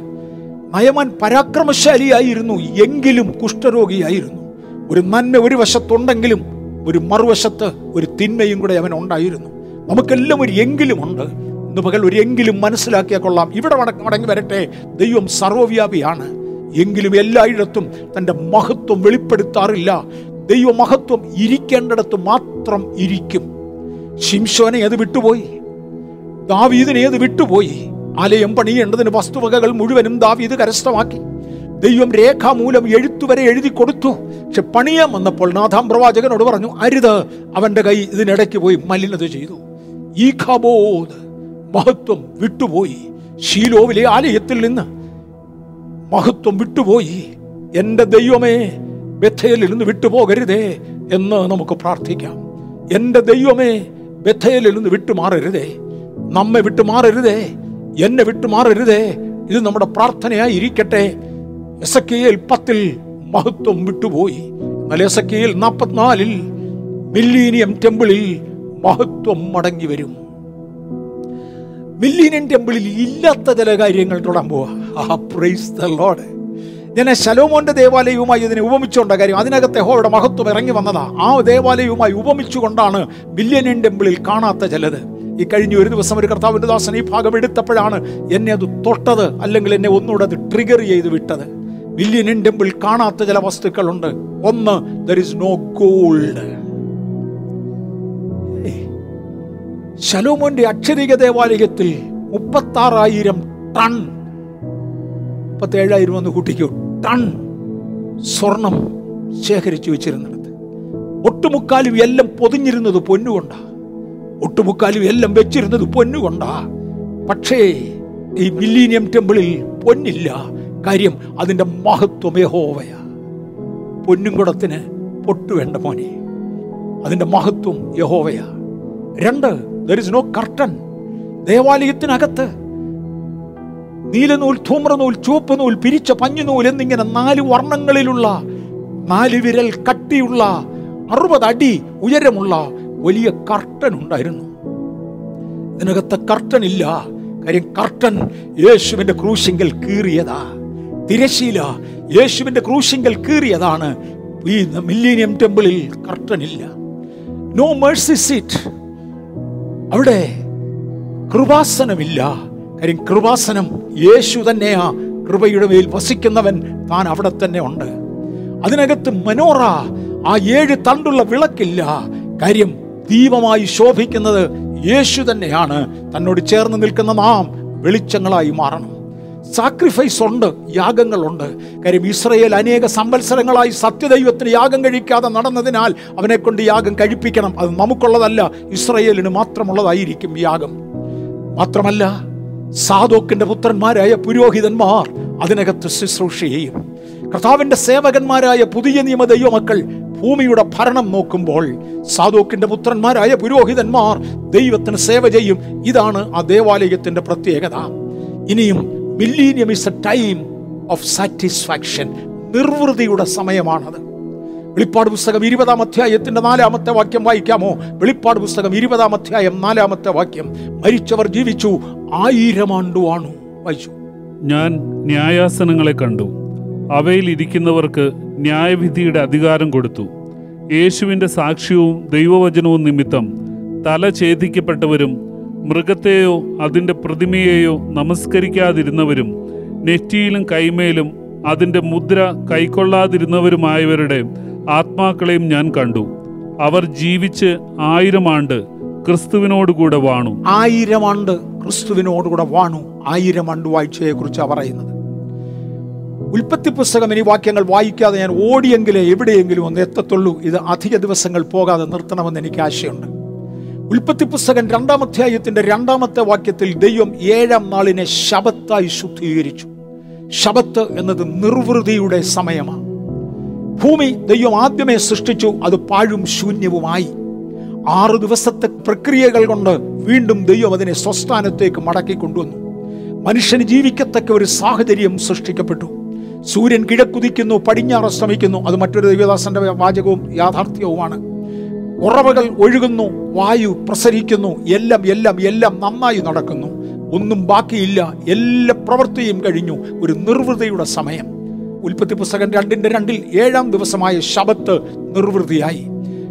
നയമാൻ പരാക്രമശാലിയായിരുന്നു എങ്കിലും കുഷ്ഠരോഗിയായിരുന്നു. ഒരു നന്മ ഒരു വശത്തുണ്ടെങ്കിലും ഒരു മറുവശത്ത് ഒരു തിന്മയും കൂടെ അവൻ ഉണ്ടായിരുന്നു. നമുക്കെല്ലാം ഒരു എങ്കിലും ഉണ്ട്. ഇന്ന് പകൽ ഒരു എങ്കിലും മനസ്സിലാക്കിയാൽ കൊള്ളാം. ഇവിടെ മടങ്ങി വരട്ടെ. ദൈവം സർവവ്യാപിയാണ്. എങ്കിലും എല്ലായിടത്തും തന്റെ മഹത്വം വെളിപ്പെടുത്താറില്ല. ദൈവമഹത്വം ഇരിക്കേണ്ടിടത്ത് മാത്രം ഇരിക്കും. ശിംശോനെ അത് വിട്ടുപോയി. ദാവീദിനെ അത് വിട്ടുപോയി. ആലയം പണിയേണ്ടതിന് വസ്തുവകകൾ മുഴുവനും ദാവീദ് കരസ്ഥമാക്കി. ദൈവം രേഖാമൂലം എഴുത്തുവരെ എഴുതി കൊടുത്തു. പക്ഷെ പണിയാൻ വന്നപ്പോൾ നാഥാം പ്രവാചകനോട് പറഞ്ഞു അരുത് അവന്റെ കൈ ഇതിനിടയ്ക്ക് പോയി മലിനത ചെയ്തു. ഈ ഖബോധ് മഹത്വം വിട്ടുപോയി. ഷീലോവിലെ ആലയത്തിൽ നിന്ന് മഹത്വം വിട്ടുപോയി. എന്റെ ദൈവമേ ബethേലിൽ നിന്ന് വിട്ടുപോകരുതേ എന്ന് നമുക്ക് പ്രാർത്ഥിക്കാം. എന്റെ ദൈവമേ ബethേലിൽ നിന്ന് വിട്ടുമാറരുതേ. നമ്മെ വിട്ടുമാറരുതേ. എന്നെ വിട്ടുമാറരുതേ ഇത് നമ്മുടെ പ്രാർത്ഥനയായി ഇരിക്കട്ടെ. എസ് കെ എൽ പത്തിൽ മഹത്വം വിട്ടുപോയി. എന്നാൽ എസ് കെ എൽ നാൽപ്പത്തിനാലിൽ മില്ലീനിയം ടെമ്പിളിൽ മഹത്വം മടങ്ങി വരും മില്ലീനിയം ടെമ്പിളിൽ ഇല്ലാത്ത ചില കാര്യങ്ങൾ തൊടാൻ പോവാ. ഞാൻ ശലോമോന്റെ ദേവാലയവുമായി ഇതിനെ ഉപമിച്ചുകൊണ്ട കാര്യം അതിനകത്തെ ഹോയുടെ മഹത്വം ഇറങ്ങി വന്നതാ. ആ ദേവാലയവുമായി ഉപമിച്ചുകൊണ്ടാണ് മില്യനിയൻ ടെമ്പിളിൽ കാണാത്ത ചിലത്. ഈ കഴിഞ്ഞ ഒരു ദിവസം ഒരു കർത്താവിന്റെ ദാസൻ ഈ ഭാഗം എടുത്തപ്പോഴാണ് എന്നെ അത് തൊട്ടത് അല്ലെങ്കിൽ എന്നെ ഒന്നുകൂടെ അത് ട്രിഗർ ചെയ്ത് വിട്ടത്. മില്യനിയൻ ടെമ്പിൾ കാണാത്ത ചില വസ്തുക്കളുണ്ട്. ഒന്ന് ദർ ഇസ് നോ ഗോൾഡ് ശലോമോന്റെ അക്ഷരിക ദേവാലയത്തിൽ മുപ്പത്താറായിരം ടൺ മുപ്പത്തേഴായിരം ഒന്ന് കൂട്ടിക്കോ ടൺ സ്വർണം ശേഖരിച്ചു വെച്ചിരുന്നിടത്ത്. ഒട്ടുമുക്കാലും എല്ലാം പൊതിഞ്ഞിരുന്നത് പൊന്നുകൊണ്ടാ. ഒട്ടുമുക്കാലും എല്ലാം വെച്ചിരുന്നത് പൊന്നുകൊണ്ടാ. പക്ഷേ ഈ മില്ലീനിയം ടെമ്പിളിൽ പൊന്നില്ല. കാര്യം അതിന്റെ മഹത്വമേ ഹോവയ പൊന്നും കുടത്തിന് പൊട്ടു വേണ്ട മോനെ. അതിന്റെ മഹത്വം യഹോവയ. രണ്ട് നോ കർട്ടൻ ദേവാലയത്തിനകത്ത് നീലനൂൽ ധൂമ്രനൂൽ ചുവപ്പ് നൂൽ പിരിച്ച പഞ്ഞുനൂൽ എന്നിങ്ങനെ നാല് വർണങ്ങളിലുള്ള നാല് വിരൽ കട്ടിയുള്ള അറുപത് അടി ഉയരമുള്ള വലിയ കർട്ടൻ ഉണ്ടായിരുന്നു ഇതിനകത്ത് കർട്ടൻ ഇല്ല കാര്യം കർട്ടൻ യേശുവിന്റെ ക്രൂശിങ്കൽ കീറിയതാ. തിരശീല യേശുവിന്റെ ക്രൂശിങ്കൽ കീറിയതാണ്. ഈ മില്ലീനിയം ടെമ്പിളിൽ കർട്ടൻ ഇല്ല നോ മേഴ്സി സീറ്റ് അവിടെ കൃപാസനമില്ല. കാര്യം കൃപാസനം യേശു തന്നെയാ. കൃപയുടെ മേൽ വസിക്കുന്നവൻ താൻ അവിടെ തന്നെ ഉണ്ട്. അതിനകത്ത് മനോറ ആ ഏഴ് തണ്ടുള്ള വിളക്കില്ല. കാര്യം ദീപമായി ശോഭിക്കുന്നത് യേശു തന്നെയാണ്. തന്നോട് ചേർന്ന് നിൽക്കുന്ന നാം വെളിച്ചങ്ങളായി മാറണം. സാക്രിഫൈസ് ഉണ്ട് യാഗങ്ങളുണ്ട് കാര്യം ഇസ്രയേൽ അനേക സംവത്സരങ്ങളായി സത്യദൈവത്തിന് യാഗം കഴിക്കാതെ നടന്നതിനാൽ അവനെ കൊണ്ട് യാഗം കഴിപ്പിക്കണം. അത് നമുക്കുള്ളതല്ല ഇസ്രയേലിന് മാത്രമുള്ളതായിരിക്കും യാഗം. മാത്രമല്ല സാധോക്കിന്റെ പുത്രന്മാരായ പുരോഹിതന്മാർ അതിനകത്ത് ശുശ്രൂഷ ചെയ്യും. കർത്താവിന്റെ സേവകന്മാരായ പുതിയ നിയമ ദൈവമക്കൾ ഭൂമിയുടെ ഭരണം നോക്കുമ്പോൾ സാധോക്കിന്റെ പുത്രന്മാരായ പുരോഹിതന്മാർ ദൈവത്തിന് സേവ ചെയ്യും. ഇതാണ് ആ ദേവാലയത്തിന്റെ പ്രത്യേകത. ഇനിയും is a time of satisfaction നിർവൃതിയുടെ സമയമാണത്. വെളിപ്പാട് പുസ്തകം ഇരുപതാം അധ്യായത്തിന്റെ നാലാമത്തെ വാക്യം വായിക്കാമോ? വെളിപ്പാട് പുസ്തകം ഇരുപതാം അധ്യായം നാലാമത്തെ വാക്യം. മരിച്ചവർ ജീവിച്ചു ആയിരം ആണ്ടുവാണു വായിച്ചു. ഞാൻ ന്യായാസനങ്ങളെ കണ്ടു. അവയിൽ ഇരിക്കുന്നവർക്ക് ന്യായവിധിയുടെ അധികാരം കൊടുത്തു. യേശുവിന്റെ സാക്ഷ്യവും ദൈവവചനവും നിമിത്തം തല ഛേദിക്കപ്പെട്ടവരും മൃഗത്തെയോ അതിന്റെ പ്രതിമയെയോ നമസ്കരിക്കാതിരുന്നവരും നെറ്റിയിലും കൈമേലും അതിന്റെ മുദ്ര കൈക്കൊള്ളാതിരുന്നവരുമായവരുടെ ആത്മാക്കളെയും ഞാൻ കണ്ടു. അവർ ജീവിച്ച് ആയിരം ആണ്ട് ക്രിസ്തുവിനോടുകൂടെ വാണു. ആയിരം ആണ്ട് ക്രിസ്തുവിനോടുകൂടെ വാണു. ആയിരം ആണ്ട് വാഴ്ചയെ കുറിച്ചാണ് പറയുന്നത്. ഉൽപ്പത്തി പുസ്തകം ഇനി വാക്യങ്ങൾ വായിക്കാതെ ഞാൻ ഓടിയെങ്കിലേ എവിടെയെങ്കിലും ഒന്ന് എത്തത്തുള്ളൂ. ഇത് അധിക ദിവസങ്ങൾ പോകാതെ നിർത്തണമെന്ന് എനിക്ക് ആശയമുണ്ട് ഉൽപ്പത്തി പുസ്തകം രണ്ടാം അധ്യായത്തിന്റെ രണ്ടാമത്തെ വാക്യത്തിൽ ദൈവം ഏഴാം നാളിനെ ശബത്തായി ശുദ്ധീകരിച്ചു. ശബത്ത് എന്നത് നിർവൃതിയുടെ സമയമാണ്. ഭൂമി ദൈവം ആദ്യമേ സൃഷ്ടിച്ചു അത് പാഴും ശൂന്യവുമായി. ആറു ദിവസത്തെ പ്രക്രിയകൾ കൊണ്ട് വീണ്ടും ദൈവം അതിനെ സ്വസ്ഥാനത്തേക്ക് മടക്കി കൊണ്ടുവന്നു മനുഷ്യന് ജീവിക്കത്തക്ക ഒരു സാഹചര്യം സൃഷ്ടിക്കപ്പെട്ടു. സൂര്യൻ കിഴക്കുതിക്കുന്നു പടിഞ്ഞാറ് അസ്തമിക്കുന്നു. അത് മറ്റൊരു ദേവദാസന്റെ വാചകവും യാഥാർത്ഥ്യവുമാണ്. ഉറവകൾ ഒഴുകുന്നു വായു പ്രസരിക്കുന്നു എല്ലാം എല്ലാം എല്ലാം നന്നായി നടക്കുന്നു. ഒന്നും ബാക്കിയില്ല എല്ലാ പ്രവൃത്തിയും കഴിഞ്ഞു. ഒരു നിർവൃതിയുടെ സമയം. ഉൽപ്പത്തി പുസ്തകം രണ്ടിന്റെ രണ്ടിൽ ഏഴാം ദിവസമായ ശബത്ത് നിർവൃതിയായി.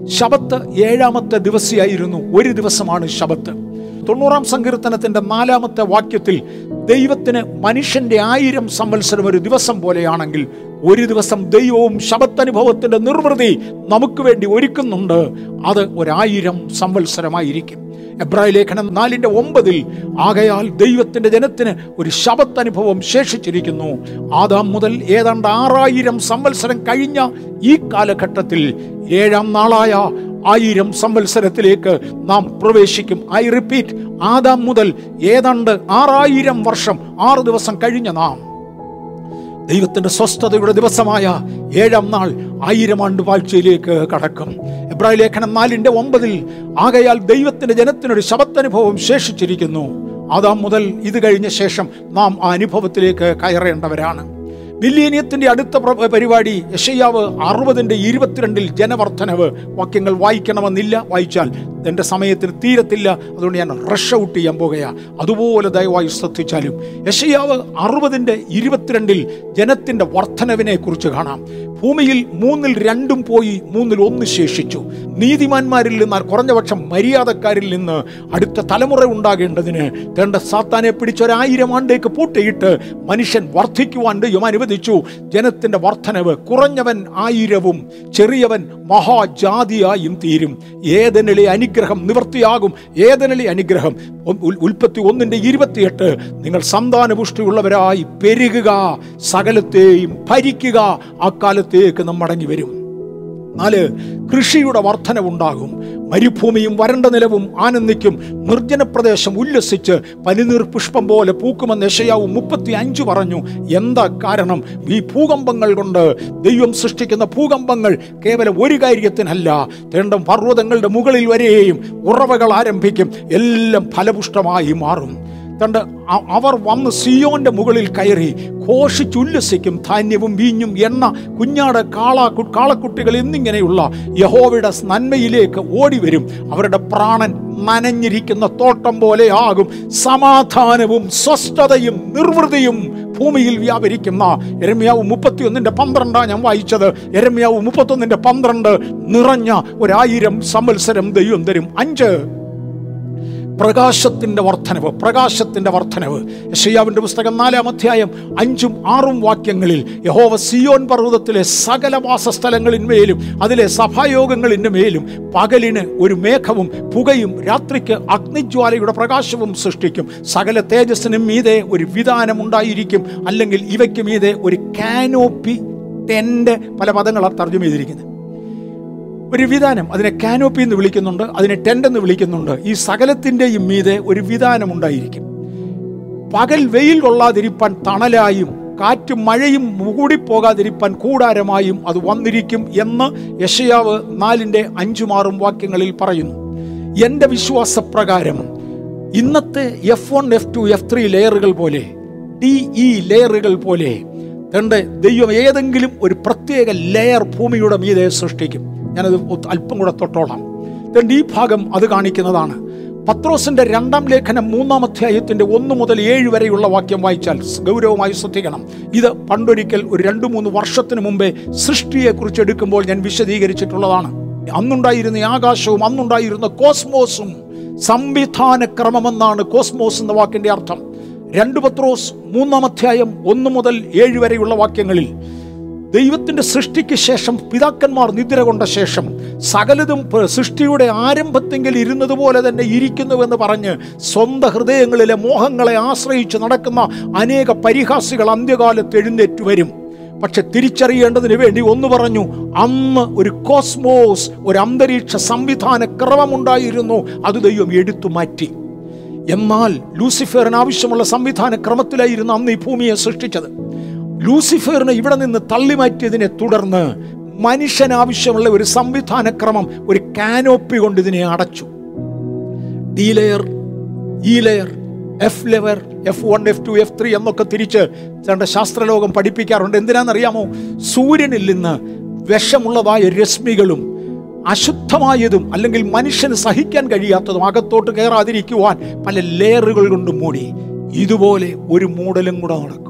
ശബത്ത് ഏഴാമത്തെ ദിവസിയായിരുന്നു. ഒരു ദിവസമാണ് ശബത്ത്. തൊണ്ണൂറാം സങ്കീർത്തനത്തിന്റെ നാലാമത്തെ വാക്യത്തിൽ ദൈവത്തിന് മനുഷ്യന്റെ ആയിരം സംവത്സരം ഒരു ദിവസം പോലെയാണെങ്കിൽ ഒരു ദിവസം ദൈവവും ശബത്തനുഭവത്തിന്റെ നിർവൃതി നമുക്ക് വേണ്ടി ഒരുക്കുന്നുണ്ട്. അത് ഒരായിരം സംവത്സരമായിരിക്കും. എബ്രായ ലേഖനം നാലിന്റെ ഒമ്പതിൽ ആകയാൽ ദൈവത്തിന്റെ ജനത്തിന് ഒരു ശബത്തനുഭവം ശേഷിച്ചിരിക്കുന്നു. ആദാം മുതൽ ഏതാണ്ട് ആറായിരം സംവത്സരം കഴിഞ്ഞ ഈ കാലഘട്ടത്തിൽ ഏഴാം നാളായ ആയിരം സംവത്സരത്തിലേക്ക് നാം പ്രവേശിക്കും. ഐ റിപ്പീറ്റ് ആദാം മുതൽ ഏതാണ്ട് ആറായിരം വർഷം ആറ് ദിവസം കഴിഞ്ഞ നാം. ദൈവത്തിന്റെ സ്വസ്ഥതയുടെ ദിവസമായ ഏഴാം നാൾ ആയിരം ആണ്ട് വാഴ്ചയിലേക്ക് കടക്കും. എബ്രായ ലേഖനം നാലിന്റെ ഒമ്പതിൽ ആകയാൽ ദൈവത്തിന്റെ ജനത്തിനൊരു ശബത്തനുഭവം ശേഷിച്ചിരിക്കുന്നു. അതാം മുതൽ ഇത് കഴിഞ്ഞ ശേഷം നാം ആ അനുഭവത്തിലേക്ക് കയറേണ്ടവരാണ്. മില്ലേനിയത്തിന്റെ അടുത്ത പ്ര- പരിപാടി യശയ്യാവ് അറുപതിന്റെ ഇരുപത്തിരണ്ടിൽ ജനവർദ്ധനവ്. വാക്യങ്ങൾ വായിക്കണമെന്നില്ല. വായിച്ചാൽ എന്റെ സമയത്തിന് തീരത്തില്ല. അതുകൊണ്ട് ഞാൻ റഷ് ഔട്ട് ചെയ്യാൻ പോകുകയാ. അതുപോലെ ദയവായി ശ്രദ്ധിച്ചാലും. യശയ്യാവ് അറുപതിന്റെ ഇരുപത്തിരണ്ടിൽ ജനത്തിന്റെ വർധനവിനെ കുറിച്ച് കാണാം. ഭൂമിയിൽ മൂന്നിൽ രണ്ടും പോയി മൂന്നിൽ ഒന്ന് ശേഷിച്ചു. നീതിമാന്മാരിൽ നിന്ന് കുറഞ്ഞപക്ഷം മര്യാദക്കാരിൽ നിന്ന് അടുത്ത തലമുറ ഉണ്ടാകേണ്ടതിന് തേണ്ട സാത്താനെ പിടിച്ചൊരായിരം ആണ്ടേക്ക് പൂട്ടിയിട്ട് മനുഷ്യൻ വർദ്ധിക്കുവാൻ ദൈവം അനുവദിച്ചു. ജനത്തിന്റെ വർധനവ് കുറഞ്ഞവൻ ആയിരവും ചെറിയവൻ മഹാജാതിയായും തീരും. ഏതെനിലെ അനുഗ്രഹം നിവൃത്തിയാകും? ഏതെനിലെ അനുഗ്രഹം? ഉൽ- ഉൽ- ഉൽപ്പത്തി ഒന്നിന്റെ ഇരുപത്തിയെട്ട്. നിങ്ങൾ സന്താനപുഷ്ടിയുള്ളവരായി പെരുകുക സകലത്തെയും ഭരിക്കുക. അക്കാലത്തേക്ക് നാം മടങ്ങി വരും. നാല് കൃഷിയുടെ വർധനവുണ്ടാകും. മരുഭൂമിയും വരണ്ട നിലവും ആനന്ദിക്കും. നിർജന പ്രദേശം ഉല്ലസിച്ച് പനിനീർ പുഷ്പം പോലെ പൂക്കുമെന്ന് യശയാവ് മുപ്പത്തി അഞ്ച് പറഞ്ഞു. എന്താ കാരണം? ഈ ഭൂകമ്പങ്ങൾ കൊണ്ട് ദൈവം സൃഷ്ടിക്കുന്ന ഭൂകമ്പങ്ങൾ കേവലം ഒരു കാര്യത്തിനല്ല. തേണ്ടം പർവതങ്ങളുടെ മുകളിൽ വരെയും ഉറവകൾ ആരംഭിക്കും. എല്ലാം ഫലപുഷ്ടമായി മാറും. തണ്ട് അ- അവർ വന്ന് സിയോന്റെ മുകളിൽ കയറി ഘോഷിച്ചുല്ലസിക്കും ധാന്യവും വീഞ്ഞും എണ്ണ കുഞ്ഞാട് കാള കാളക്കുട്ടികൾ എന്നിങ്ങനെയുള്ള യഹോവയുടെ നന്മയിലേക്ക് ഓടിവരും. അവരുടെ പ്രാണൻ നനഞ്ഞിരിക്കുന്ന തോട്ടം പോലെ ആകും. സമാധാനവും സ്വസ്ഥതയും നിർവൃതിയും ഭൂമിയിൽ വ്യാപരിക്കുന്ന എരമ്യാവ് മുപ്പത്തിയൊന്നിന്റെ പന്ത്രണ്ടാണ് ഞാൻ വായിച്ചത്. എരമ്യാവ് മുപ്പത്തൊന്നിന്റെ പന്ത്രണ്ട് നിറഞ്ഞ ഒരായിരം സംവത്സരം ദൈവം തരും. അഞ്ച്. പ്രകാശത്തിന്റെ വർധനവ് പ്രകാശത്തിന്റെ വർധനവ് യശയ്യാവിന്റെ പുസ്തകം നാലാം അധ്യായം അഞ്ചും ആറും വാക്യങ്ങളിൽ യഹോവ സിയോൻ പർവതത്തിലെ സകല വാസസ്ഥലങ്ങളിന്മേലും അതിലെ സഭായോഗങ്ങളിന്റെ മേലും പകലിന് ഒരു മേഘവും പുകയും രാത്രിക്ക് അഗ്നിജ്വാലയുടെ പ്രകാശവും സൃഷ്ടിക്കും. സകല തേജസ്സിനും മീതെ ഒരു വിധാനം ഉണ്ടായിരിക്കും. അല്ലെങ്കിൽ ഇവയ്ക്ക് മീതെ ഒരു കാനോപ്പി ടെന്റ് പല പദങ്ങളാണ് തർജമ ചെയ്തിരിക്കുന്നത്. ഒരു വിധാനം അതിനെ കാനോപ്പി എന്ന് വിളിക്കുന്നുണ്ട് അതിനെ ടെന്റ് എന്ന് വിളിക്കുന്നുണ്ട്. ഈ സകലത്തിന്റെയും മീതെ ഒരു വിധാനം ഉണ്ടായിരിക്കും. പകൽ വെയിൽ കൊള്ളാതിരിപ്പാൻ തണലായും കാറ്റും മഴയും മൂടിപ്പോകാതിരിപ്പാൻ കൂടാരമായും അത് വന്നിരിക്കും എന്ന് യഷയാവ് നാലിന്റെ അഞ്ചുമാറും വാക്യങ്ങളിൽ പറയുന്നു. എന്റെ വിശ്വാസപ്രകാരം ഇന്നത്തെ F one F two F three ലെയറുകൾ പോലെ ഡി ഇ ലെയറുകൾ പോലെ തന്റെ ദൈവം ഏതെങ്കിലും ഒരു പ്രത്യേക ലെയർ ഭൂമിയുടെ മീതെ സൃഷ്ടിക്കും. ഞാനത് അല്പം കൂടെ തൊട്ടോളാം. തന്റെ ഈ ഭാഗം അത് കാണിക്കുന്നതാണ്. പത്രോസിന്റെ രണ്ടാം ലേഖനം മൂന്നാം അധ്യായത്തിന്റെ ഒന്ന് മുതൽ ഏഴ് വരെയുള്ള വാക്യം വായിച്ചാൽ ഗൗരവമായി ശ്രദ്ധിക്കണം. ഇത് പണ്ടൊരിക്കൽ ഒരു രണ്ടു മൂന്ന് വർഷത്തിന് മുമ്പേ സൃഷ്ടിയെക്കുറിച്ച് എടുക്കുമ്പോൾ ഞാൻ വിശദീകരിച്ചിട്ടുള്ളതാണ്. അന്നുണ്ടായിരുന്ന ആകാശവും അന്നുണ്ടായിരുന്ന കോസ്മോസും സംവിധാന ക്രമമെന്നാണ് കോസ്മോസ് എന്ന വാക്കിന്റെ അർത്ഥം. രണ്ട് പത്രോസ് മൂന്നാം അധ്യായം ഒന്ന് മുതൽ ഏഴ് വരെയുള്ള വാക്യങ്ങളിൽ ദൈവത്തിന്റെ സൃഷ്ടിക്ക് ശേഷം പിതാക്കന്മാർ നിദ്ര കൊണ്ട ശേഷം സകലതും സൃഷ്ടിയുടെ ആരംഭത്തെങ്കിൽ ഇരുന്നത് പോലെ തന്നെ ഇരിക്കുന്നുവെന്ന് പറഞ്ഞ് സ്വന്തം ഹൃദയങ്ങളിലെ മോഹങ്ങളെ ആശ്രയിച്ച് നടക്കുന്ന അനേക പരിഹാസികൾ അന്ത്യകാലത്ത് എഴുന്നേറ്റ് വരും. പക്ഷെ തിരിച്ചറിയേണ്ടതിന് വേണ്ടി ഒന്ന് പറഞ്ഞു അന്ന് ഒരു കോസ്മോസ് ഒരു അന്തരീക്ഷ സംവിധാന ക്രമമുണ്ടായിരുന്നു അത് ദൈവം എടുത്തു മാറ്റി. എന്നാൽ ലൂസിഫറിന് ആവശ്യമുള്ള സംവിധാന ക്രമത്തിലായിരുന്നു അന്ന് ഈ ഭൂമിയെ സൃഷ്ടിച്ചത്. ലൂസിഫറിനെ ഇവിടെ നിന്ന് തള്ളി തള്ളിമാറ്റിയതിനെ തുടർന്ന് മനുഷ്യന് ആവശ്യമുള്ള ഒരു സംവിധാനക്രമം ഒരു കാനോപ്പി കൊണ്ട് ഇതിനെ അടച്ചു. D layer E layer F layer F one F two F three എന്നൊക്കെ തിരിച്ച് ചേണ്ട ശാസ്ത്രലോകം പഠിപ്പിക്കാറുണ്ട്. എന്തിനാണെന്നറിയാമോ? സൂര്യനിൽ നിന്ന് വിഷമുള്ളതായ രശ്മികളും അശുദ്ധമായതും അല്ലെങ്കിൽ മനുഷ്യന് സഹിക്കാൻ കഴിയാത്തതും അകത്തോട്ട് കയറാതിരിക്കുവാൻ പല ലെയറുകൾ കൊണ്ട് മൂടി. ഇതുപോലെ ഒരു മൂടലും കൂടെ നടക്കും.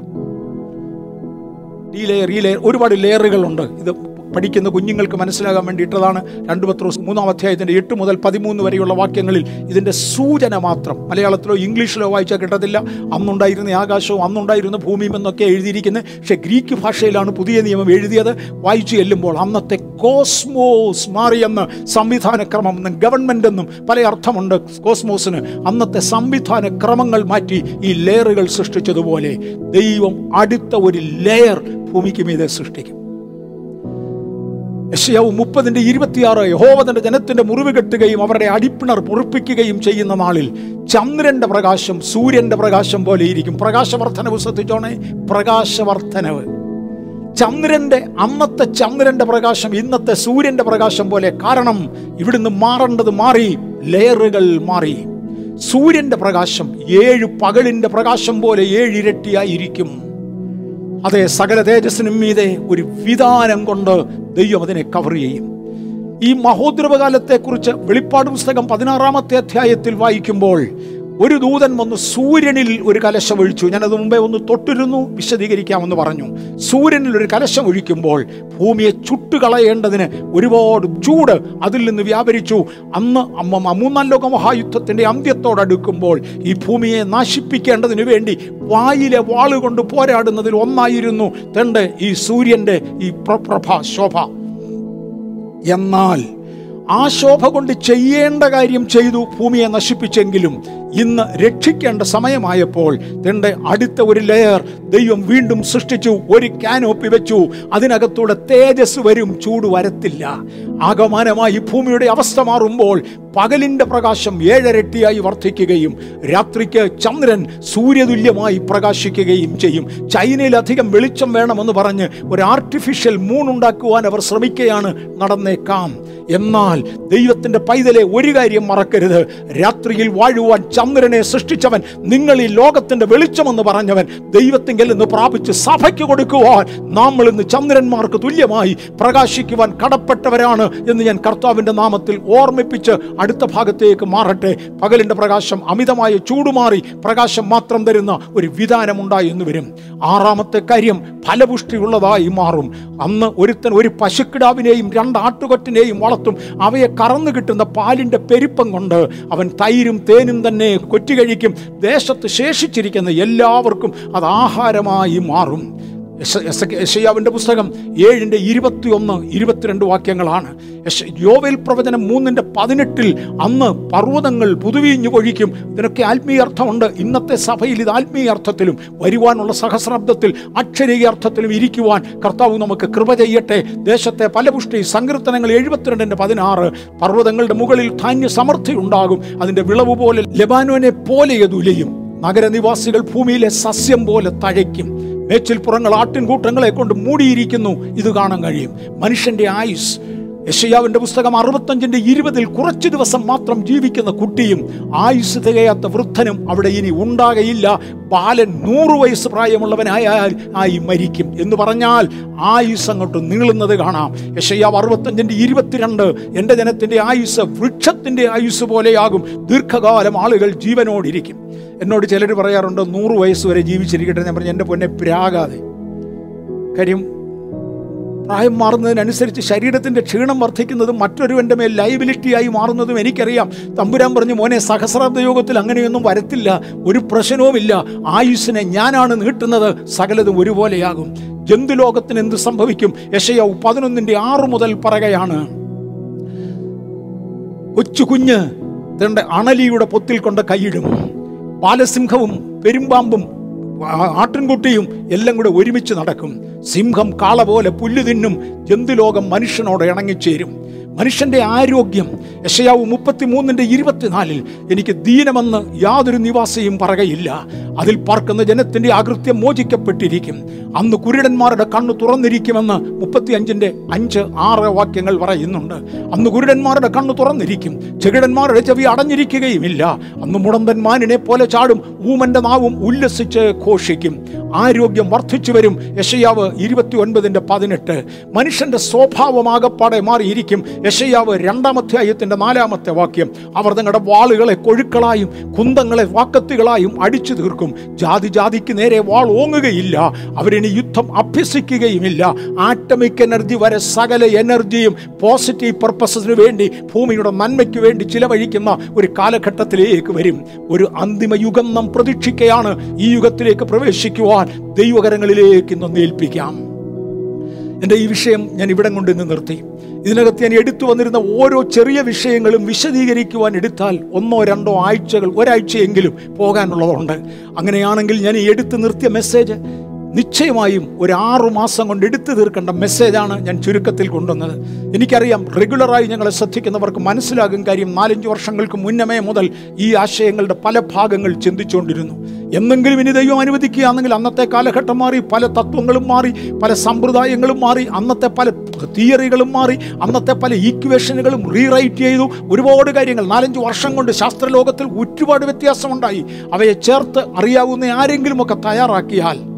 ഈ ലെയർ ഈ ലെയർ ഒരുപാട് ലെയറുകളുണ്ട് ഇത് പഠിക്കുന്ന കുഞ്ഞുങ്ങൾക്ക് മനസ്സിലാകാൻ വേണ്ടിയിട്ടതാണ് രണ്ട് പത്രോസ് മൂന്നാം അധ്യായത്തിന്റെ എട്ട് മുതൽ പതിമൂന്ന് വരെയുള്ള വാക്യങ്ങളിൽ ഇതിന്റെ സൂചന മാത്രം. മലയാളത്തിലോ ഇംഗ്ലീഷിലോ വായിച്ചാൽ കിട്ടത്തില്ല. അന്നുണ്ടായിരുന്ന ആകാശവും അന്നുണ്ടായിരുന്ന ഭൂമിയും എന്നൊക്കെ എഴുതിയിരിക്കുന്നത്. പക്ഷേ ഗ്രീക്ക് ഭാഷയിലാണ് പുതിയ നിയമം എഴുതിയത്. വായിച്ചു ചെല്ലുമ്പോൾ അന്നത്തെ കോസ്മോസ് മാറിയെന്ന് സംവിധാനക്രമം എന്നും ഗവൺമെന്റ് എന്നും പല അർത്ഥമുണ്ട് കോസ്മോസിന്. അന്നത്തെ സംവിധാന ക്രമങ്ങൾ മാറ്റി ഈ ലെയറുകൾ സൃഷ്ടിച്ചതുപോലെ ദൈവം അടുത്ത ഒരു ലെയർ ഭൂമിക്ക് മീതെ സൃഷ്ടിക്കും. യശയാവ് മുപ്പതിന്റെ ഇരുപത്തിയാറ് യഹോവ തന്റെ ജനത്തിന്റെ മുറിവ് കെട്ടുകയും അവരുടെ അടിപ്പിണർ പൊറുപ്പിക്കുകയും ചെയ്യുന്ന നാളിൽ ചന്ദ്രന്റെ പ്രകാശം സൂര്യന്റെ പ്രകാശം പോലെ ഇരിക്കും. പ്രകാശവർദ്ധനവ് ശ്രദ്ധിച്ചോണേ പ്രകാശവർദ്ധനവ്. ചന്ദ്രന്റെ അന്നത്തെ ചന്ദ്രന്റെ പ്രകാശം ഇന്നത്തെ സൂര്യന്റെ പ്രകാശം പോലെ കാരണം ഇവിടുന്ന് മാറേണ്ടത് മാറി ലെയറുകൾ മാറി. സൂര്യന്റെ പ്രകാശം ഏഴ് പകലിന്റെ പ്രകാശം പോലെ ഏഴ് ഇരട്ടിയായിരിക്കും. അതെ സകല തേജസ്സിനും മീതെ ഒരു വിധാനം കൊണ്ട് ദൈവം അതിനെ കവർ ചെയ്യും. ഈ മഹോദ്രവകാലത്തെക്കുറിച്ച് വെളിപ്പാട് പുസ്തകം പതിനാറാമത്തെ അധ്യായത്തിൽ വായിക്കുമ്പോൾ ഒരു ദൂതൻ വന്ന് സൂര്യനിൽ ഒരു കലശം ഒഴിച്ചു. ഞാനത് മുമ്പേ ഒന്ന് തൊട്ടിരുന്നു വിശദീകരിക്കാമെന്ന് പറഞ്ഞു. സൂര്യനിൽ ഒരു കലശം ഒഴിക്കുമ്പോൾ ഭൂമിയെ ചുട്ടുകളയേണ്ടതിന് ഒരുപാട് ചൂട് അതിൽ നിന്ന് വ്യാപരിച്ചു. അന്ന് അമ്മ മൂന്നാം ലോക മഹായുദ്ധത്തിന്റെ അന്ത്യത്തോടടുക്കുമ്പോൾ ഈ ഭൂമിയെ നാശിപ്പിക്കേണ്ടതിനു വേണ്ടി വായിലെ വാളുകൊണ്ട് പോരാടുന്നതിൽ ഒന്നായിരുന്നു തണ്ട് ഈ സൂര്യന്റെ ഈ പ്ര- പ്രഭ ശോഭ. എന്നാൽ ആ ശോഭ കൊണ്ട് ചെയ്യേണ്ട കാര്യം ചെയ്തു ഭൂമിയെ നശിപ്പിച്ചെങ്കിലും ഇന്ന് രക്ഷിക്കേണ്ട സമയമായപ്പോൾ തന്റെ അടുത്ത ഒരു ലെയർ ദൈവം വീണ്ടും സൃഷ്ടിച്ചു ഒരു കാനോപ്പി വെച്ചു. അതിനകത്തൂടെ തേജസ് വരും ചൂട് വരത്തില്ല. ആകമാനമായി ഭൂമിയുടെ അവസ്ഥ മാറുമ്പോൾ പകലിന്റെ പ്രകാശം ഏഴരട്ടിയായി വർദ്ധിക്കുകയും രാത്രിക്ക് ചന്ദ്രൻ സൂര്യതുല്യമായി പ്രകാശിക്കുകയും ചെയ്യും. ചൈനയിൽ അധികം വെളിച്ചം വേണമെന്ന് പറഞ്ഞ് ഒരു ആർട്ടിഫിഷ്യൽ മൂൺ ഉണ്ടാക്കുവാൻ അവർ ശ്രമിക്കുകയാണ് നടന്നേക്കാം. എന്നാൽ ദൈവത്തിന്റെ പൈതലെ ഒരു കാര്യം മറക്കരുത്. രാത്രിയിൽ വാഴുവാൻ ചന്ദ്രനെ സൃഷ്ടിച്ചവൻ നിങ്ങൾ ഈ ലോകത്തിന്റെ വെളിച്ചമെന്ന് പറഞ്ഞവൻ ദൈവത്തിങ്കിൽ നിന്ന് പ്രാപിച്ച് സഭയ്ക്ക് കൊടുക്കുവാൻ നമ്മൾ ഇന്ന് ചന്ദ്രന്മാർക്ക് തുല്യമായി പ്രകാശിക്കുവാൻ കടപ്പെട്ടവരാണ് എന്ന് ഞാൻ കർത്താവിന്റെ നാമത്തിൽ ഓർമ്മിപ്പിച്ച് അടുത്ത ഭാഗത്തേക്ക് മാറട്ടെ. പകലിന്റെ പ്രകാശം അമിതമായ ചൂടുമാറി പ്രകാശം മാത്രം തരുന്ന ഒരു വിധാനമുണ്ടായി എന്ന് വരും. ആറാമത്തെ കാര്യം ഫലപുഷ്ടിയുള്ളതായി മാറും. അന്ന് ഒരുത്തൻ ഒരു പശുക്കിടാവിനെയും രണ്ട് ആട്ടുകൊറ്റിനെയും വളർത്തും. അവയെ കറന്നു കിട്ടുന്ന പാലിന്റെ പെരുപ്പം കൊണ്ട് അവൻ തൈരും തേനും തന്നെ കൊറ്റി കഴിക്കും ദേശത്ത് ശേഷിച്ചിരിക്കുന്ന എല്ലാവർക്കും അത് ആഹാരമായി മാറും. യശ- യശ- യശയ്യാവിന്റെ പുസ്തകം ഏഴിന്റെ ഇരുപത്തിയൊന്ന് ഇരുപത്തിരണ്ട് വാക്യങ്ങളാണ്. യോവേൽ പ്രവചനം മൂന്നിന്റെ പതിനെട്ടിൽ അന്ന് പർവതങ്ങൾ പുതുവിഞ്ഞു കൊഴിക്കും. ഇതിനൊക്കെ ആത്മീയ അർത്ഥമുണ്ട്. ഇന്നത്തെ സഭയിൽ ഇത് ആത്മീയ അർത്ഥത്തിലും വരുവാനുള്ള സഹസ്രാബ്ദത്തിൽ അക്ഷരീയ അർത്ഥത്തിലും ഇരിക്കുവാൻ കർത്താവ് നമുക്ക് കൃപ ചെയ്യട്ടെ. ദേശത്തെ ഫലപുഷ്ടി സങ്കീർത്തനങ്ങൾ എഴുപത്തിരണ്ടിന്റെ പതിനാറ് പർവതങ്ങളുടെ മുകളിൽ ധാന്യ സമൃദ്ധി ഉണ്ടാകും. അതിന്റെ വിളവ് പോലെ ലബാനോനെ പോലെ ഏതുലയും നഗരനിവാസികൾ ഭൂമിയിലെ സസ്യം പോലെ തഴയ്ക്കും. മേച്ചിൽപ്പുറങ്ങൾ ആട്ടിൻകൂട്ടങ്ങളെ കൊണ്ട് മൂടിയിരിക്കുന്നു. ഇത് കാണാൻ കഴിയും. മനുഷ്യന്റെ ആയുസ് യശയാവിന്റെ പുസ്തകം അറുപത്തഞ്ചിന്റെ ഇരുപതിൽ കുറച്ച് ദിവസം മാത്രം ജീവിക്കുന്ന കുട്ടിയും ആയുസ് തികയാത്ത വൃദ്ധനും അവിടെ ഇനി ഉണ്ടാകയില്ല. ബാലൻ നൂറ് വയസ്സ് പ്രായമുള്ളവനായാൽ ആയി മരിക്കും എന്ന് പറഞ്ഞാൽ ആയുസ് അങ്ങോട്ട് നീളുന്നത് കാണാം. യശയാവ് അറുപത്തഞ്ചിന്റെ ഇരുപത്തിരണ്ട് എന്റെ ജനത്തിന്റെ ആയുസ് വൃക്ഷത്തിന്റെ ആയുസ് പോലെയാകും. ദീർഘകാലം ആളുകൾ ജീവനോടിരിക്കും. എന്നോട് ചിലർ പറയാറുണ്ട് നൂറ് വയസ്സ് വരെ ജീവിച്ചിരിക്കട്ടെ ഞാൻ പറഞ്ഞു എന്റെ പൊന്നെ പ്രാകാതെ. കാര്യം പ്രായം മാറുന്നതിനനുസരിച്ച് ശരീരത്തിന്റെ ക്ഷീണം വർദ്ധിക്കുന്നതും മറ്റൊരുവന്റെ മേൽ ലൈബിലിറ്റിയായി മാറുന്നതും എനിക്കറിയാം. തമ്പുരാൻ പറഞ്ഞു മോനെ സഹസ്രാബ്ദ യോഗത്തിൽ അങ്ങനെയൊന്നും വരത്തില്ല. ഒരു പ്രശ്നവുമില്ല. ആയുസ്സിനെ ഞാനാണ് നീട്ടുന്നത്. സകലതും ഒരുപോലെയാകും. ജന്തുലോകത്തിന് എന്ത് സംഭവിക്കും? യശയാവ് പതിനൊന്നിന്റെ ആറ് മുതൽ പറയുകയാണ്. കൊച്ചു കുഞ്ഞ് അണലിയുടെ പൊത്തിൽ കൊണ്ട് കൈയിടും. ബാലസിംഹവും പെരുമ്പാമ്പും ആട്ടിൻകുട്ടിയും എല്ലാം കൂടെ ഒരുമിച്ച് നടക്കും. സിംഹം കാള പോലെ പുല്ല് തിന്നും. ജന്തുലോകം മനുഷ്യനോട് ഇണങ്ങിച്ചേരും. മനുഷ്യന്റെ ആരോഗ്യം. യശയാവ് മുപ്പത്തി മുപ്പത്തിമൂന്നിന്റെ ഇരുപത്തിനാലിൽ എനിക്ക് ദീനമെന്ന് യാതൊരു നിവാസിയും പറയുകയില്ല. അതിൽ പാർക്കുന്ന ജനത്തിന്റെ അകൃത്യം മോചിക്കപ്പെട്ടിരിക്കും. അന്ന് കുരുടന്മാരുടെ കണ്ണ് തുറന്നിരിക്കുമെന്ന് മുപ്പത്തി അഞ്ചിന്റെ അഞ്ച് ആറ് വാക്യങ്ങൾ പറയുന്നുണ്ട്. അന്ന് കുരുടന്മാരുടെ കണ്ണ് തുറന്നിരിക്കും. ചെകിടന്മാരുടെ ചെവി അടഞ്ഞിരിക്കുകയുമില്ല. അന്ന് മുടന്തൻ മാനിനെ പോലെ ചാടും ഊമന്റെ നാവും ഉല്ലസിച്ച് ഘോഷിക്കും. ആരോഗ്യം വർദ്ധിച്ചു വരും. യശയാവ് ഇരുപത്തി ഒൻപതിന്റെ പതിനെട്ട്. മനുഷ്യന്റെ സ്വഭാവമാകപ്പാടെ മാറിയിരിക്കും. യശയാവ് രണ്ടാമത്തെ അയ്യത്തിന്റെ നാലാമത്തെ വാക്യം. അവർ തങ്ങളുടെ വാളുകളെ കൊഴുക്കളായും കുന്തങ്ങളെ വാക്കത്തുകളായും അടിച്ചു തീർക്കും. ജാതി ജാതിക്ക് നേരെ വാൾ ഓങ്ങുകയില്ല. അവരിനി യുദ്ധം അഭ്യസിക്കുകയുമില്ല. ആറ്റമിക് എനർജി വരെ സകല എനർജിയും പോസിറ്റീവ് പർപ്പസിന് വേണ്ടി ഭൂമിയുടെ നന്മയ്ക്ക് വേണ്ടി ചിലവഴിക്കുന്ന ഒരു കാലഘട്ടത്തിലേക്ക് വരും. ഒരു അന്തിമ യുഗം നാം പ്രതീക്ഷിക്കുകയാണ് ഈ യുഗത്തിലേക്ക് പ്രവേശിക്കുവാൻ ദൈവകരങ്ങളിലേക്ക് ഇന്ന് ഏൽപ്പിക്കാം. എന്റെ ഈ വിഷയം ഞാൻ ഇവിടെ കൊണ്ട് ഇന്ന് നിർത്തി. ഇതിനകത്ത് ഞാൻ എടുത്തു വന്നിരുന്ന ഓരോ ചെറിയ വിഷയങ്ങളും വിശദീകരിക്കുവാൻ എടുത്താൽ ഒന്നോ രണ്ടോ ആഴ്ചകൾ ഒരാഴ്ചയെങ്കിലും പോകാനുള്ളതുണ്ട്. അങ്ങനെയാണെങ്കിൽ ഞാൻ ഈ എടുത്ത് നിർത്തിയ മെസ്സേജ് നിശ്ചയമായും ഒരു ആറു മാസം കൊണ്ട് എടുത്തു തീർക്കേണ്ട മെസ്സേജാണ് ഞാൻ ചുരുക്കത്തിൽ കൊണ്ടുവന്നത്. എനിക്കറിയാം റെഗുലറായി ഞങ്ങളെ ശ്രദ്ധിക്കുന്നവർക്ക് മനസ്സിലാകും കാര്യം നാലഞ്ച് വർഷങ്ങൾക്ക് മുന്നമേ മുതൽ ഈ ആശയങ്ങളുടെ പല ഭാഗങ്ങൾ ചിന്തിച്ചുകൊണ്ടിരുന്നു. എന്നെങ്കിലും ഇനി ദൈവം അനുവദിക്കുകയാണെങ്കിൽ അന്നത്തെ കാലഘട്ടം മാറി പല തത്വങ്ങളും മാറി പല സമ്പ്രദായങ്ങളും മാറി അന്നത്തെ പല തിയറികളും മാറി അന്നത്തെ പല ഈക്വേഷനുകളും റീറൈറ്റ് ചെയ്തു. ഒരുപാട് കാര്യങ്ങൾ നാലഞ്ച് വർഷം കൊണ്ട് ശാസ്ത്രലോകത്തിൽ ഒരുപാട് വ്യത്യാസമുണ്ടായി. അവയെ ചേർത്ത് അറിയാവുന്ന ആരെങ്കിലുമൊക്കെ തയ്യാറാക്കിയാൽ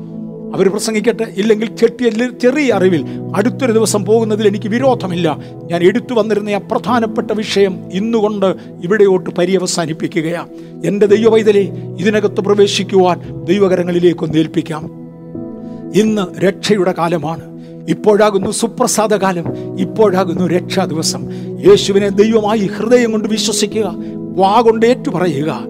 അവർ പ്രസംഗിക്കട്ടെ ഇല്ലെങ്കിൽ ചെട്ടിയ ചെറിയ അറിവിൽ അടുത്തൊരു ദിവസം പോകുന്നതിൽ എനിക്ക് വിരോധമില്ല. ഞാൻ എടുത്തു വന്നിരുന്ന ആ പ്രധാനപ്പെട്ട വിഷയം ഇന്നുകൊണ്ട് ഇവിടെയോട്ട് പര്യവസാനിപ്പിക്കുകയാണ് എന്റെ ദൈവവൈതലെ ഇതിനകത്ത് പ്രവേശിക്കുവാൻ ദൈവകരങ്ങളിലേക്കൊന്ന് ഏൽപ്പിക്കാം. ഇന്ന് രക്ഷയുടെ കാലമാണ്. ഇപ്പോഴാകുന്നു സുപ്രസാദ കാലം. ഇപ്പോഴാകുന്നു രക്ഷാ ദിവസം. യേശുവിനെ ദൈവമായി ഹൃദയം കൊണ്ട് വിശ്വസിക്കുക വാ കൊണ്ട് ഏറ്റുപറയുക.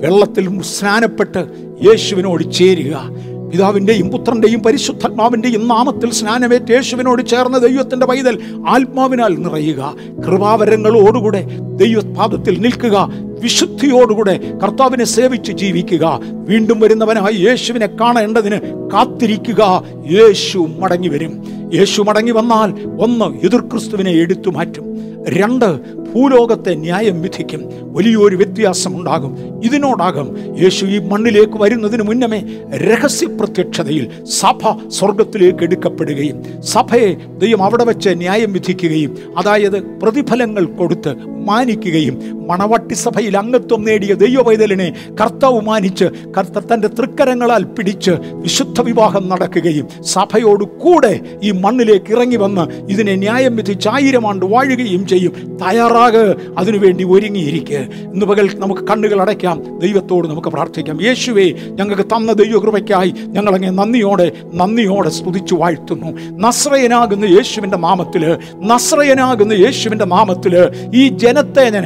വെള്ളത്തിൽ സ്നാനപ്പെട്ട് യേശുവിനോട് ചേരുക. പിതാവിന്റെയും പുത്രന്റെയും പരിശുദ്ധാത്മാവിന്റെയും നാമത്തിൽ സ്നാനമേറ്റ് യേശുവിനോട് ചേർന്ന ദൈവത്തിന്റെ പൈതൽ ആത്മാവിനാൽ നിറയുക. കൃപാവരങ്ങളോടുകൂടെ ദൈവപാദത്തിൽ നിൽക്കുക. വിശുദ്ധിയോടുകൂടെ കർത്താവിനെ സേവിച്ച് ജീവിക്കുക. വീണ്ടും വരുന്നവനായി യേശുവിനെ കാണേണ്ടതിന് കാത്തിരിക്കുക. യേശു മടങ്ങി വരും. യേശു മടങ്ങി വന്നാൽ ഒന്ന് എതിർക്രിസ്തുവിനെ എടുത്തു മാറ്റും. രണ്ട് ഭൂലോകത്തെ ന്യായം വിധിക്കും. വലിയൊരു വ്യത്യാസം ഉണ്ടാകും. ഇതിനോടാകും യേശു ഈ മണ്ണിലേക്ക് വരുന്നതിന് മുന്നമേ രഹസ്യ പ്രത്യക്ഷതയിൽ സഭ സ്വർഗത്തിലേക്ക് എടുക്കപ്പെടുകയും സഭയെ ദൈവം അവിടെ വെച്ച് ന്യായം വിധിക്കുകയും അതായത് പ്രതിഫലങ്ങൾ കൊടുത്ത് മാനിക്കുകയും മണവട്ടി സഭയിൽ അംഗത്വം നേടിയ ദൈവവൈതലിനെ കർത്താവ് മാനിച്ച് കർത്ത തന്റെ തൃക്കരങ്ങളാൽ പിടിച്ച് വിശുദ്ധ വിവാഹം നടക്കുകയും സഭയോട് കൂടെ ഈ മണ്ണിലേക്ക് ഇറങ്ങി വന്ന് ഇതിനെ ന്യായം വിധിച്ച് ആയിരം ആണ്ട് വാഴുകയും ചെയ്യും. തയ്യാറാക് അതിനുവേണ്ടി ഒരുങ്ങിയിരിക്കുക ഇന്ന് പകൽ നമുക്ക് കണ്ണുകൾ അടയ്ക്കാം. ദൈവത്തോട് നമുക്ക് പ്രാർത്ഥിക്കാം. യേശുവേ ഞങ്ങൾക്ക് തന്ന ദൈവകൃപയ്ക്കായി ഞങ്ങളങ്ങ് നന്ദിയോടെ നന്ദിയോടെ സ്തുതിച്ചു വാഴ്ത്തുന്നു. നസ്രയനാകുന്ന യേശുവിന്റെ മാമത്തിൽ നസ്രയനാകുന്ന യേശുവിന്റെ മാമത്തിൽ ഈ ജനത്തെ ഞാൻ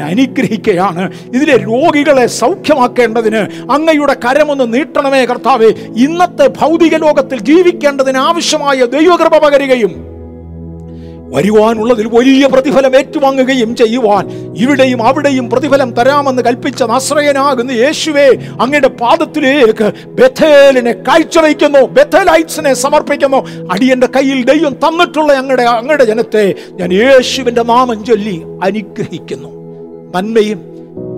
അനുഗ്രഹിക്കുകയാണ് ഇതിലെ രോഗികളെ സൗഖ്യമാക്കേണ്ടതിന് അങ്ങയുടെ കരമൊന്ന് നീട്ടണമേ കർത്താവെ. ഇന്നത്തെ ഭൗതിക ലോകത്തിൽ ജീവിക്കേണ്ടതിന് ആവശ്യമായ ദൈവകൃപ പകരുകയും വരുവാനുള്ളതിൽ വലിയ പ്രതിഫലം ഏറ്റുവാങ്ങുകയും ചെയ്യുവാൻ ഇവിടെയും അവിടെയും പ്രതിഫലം തരാമെന്ന് കൽപ്പിച്ച നാശ്രയനാകുന്ന യേശുവേ അങ്ങയുടെ പാദത്തിലേക്ക് ബെഥേലിനെ കാഴ്ചവയ്ക്കുന്നു. ബഥേലൈറ്റ്സിനെ സമർപ്പിക്കുന്നു. അടിയന്റെ കയ്യിൽ ദൈവം തന്നിട്ടുള്ള അങ്ങയുടെ അങ്ങയുടെ ജനത്തെ ഞാൻ യേശുവിന്റെ നാമം ചൊല്ലി അനുഗ്രഹിക്കുന്നു. നന്മയും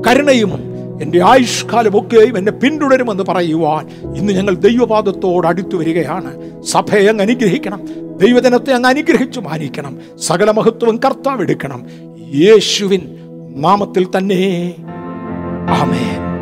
കരുണയും എന്റെ ആയുഷ്കാലമൊക്കെയും എന്നെ പിന്തുടരുമെന്ന് പറയുവാൻ ഇന്ന് ഞങ്ങൾ ദൈവപാദത്തോട് അടുത്തു വരികയാണ്. സഭയെ അങ്ങ് അനുഗ്രഹിക്കണം. ദൈവജനത്തെ അങ്ങ് അനുഗ്രഹിച്ചു മാനിക്കണം. സകല മഹത്വം കർത്താവ് എടുക്കണം. യേശുവിൻ നാമത്തിൽ തന്നെ. ആമേൻ.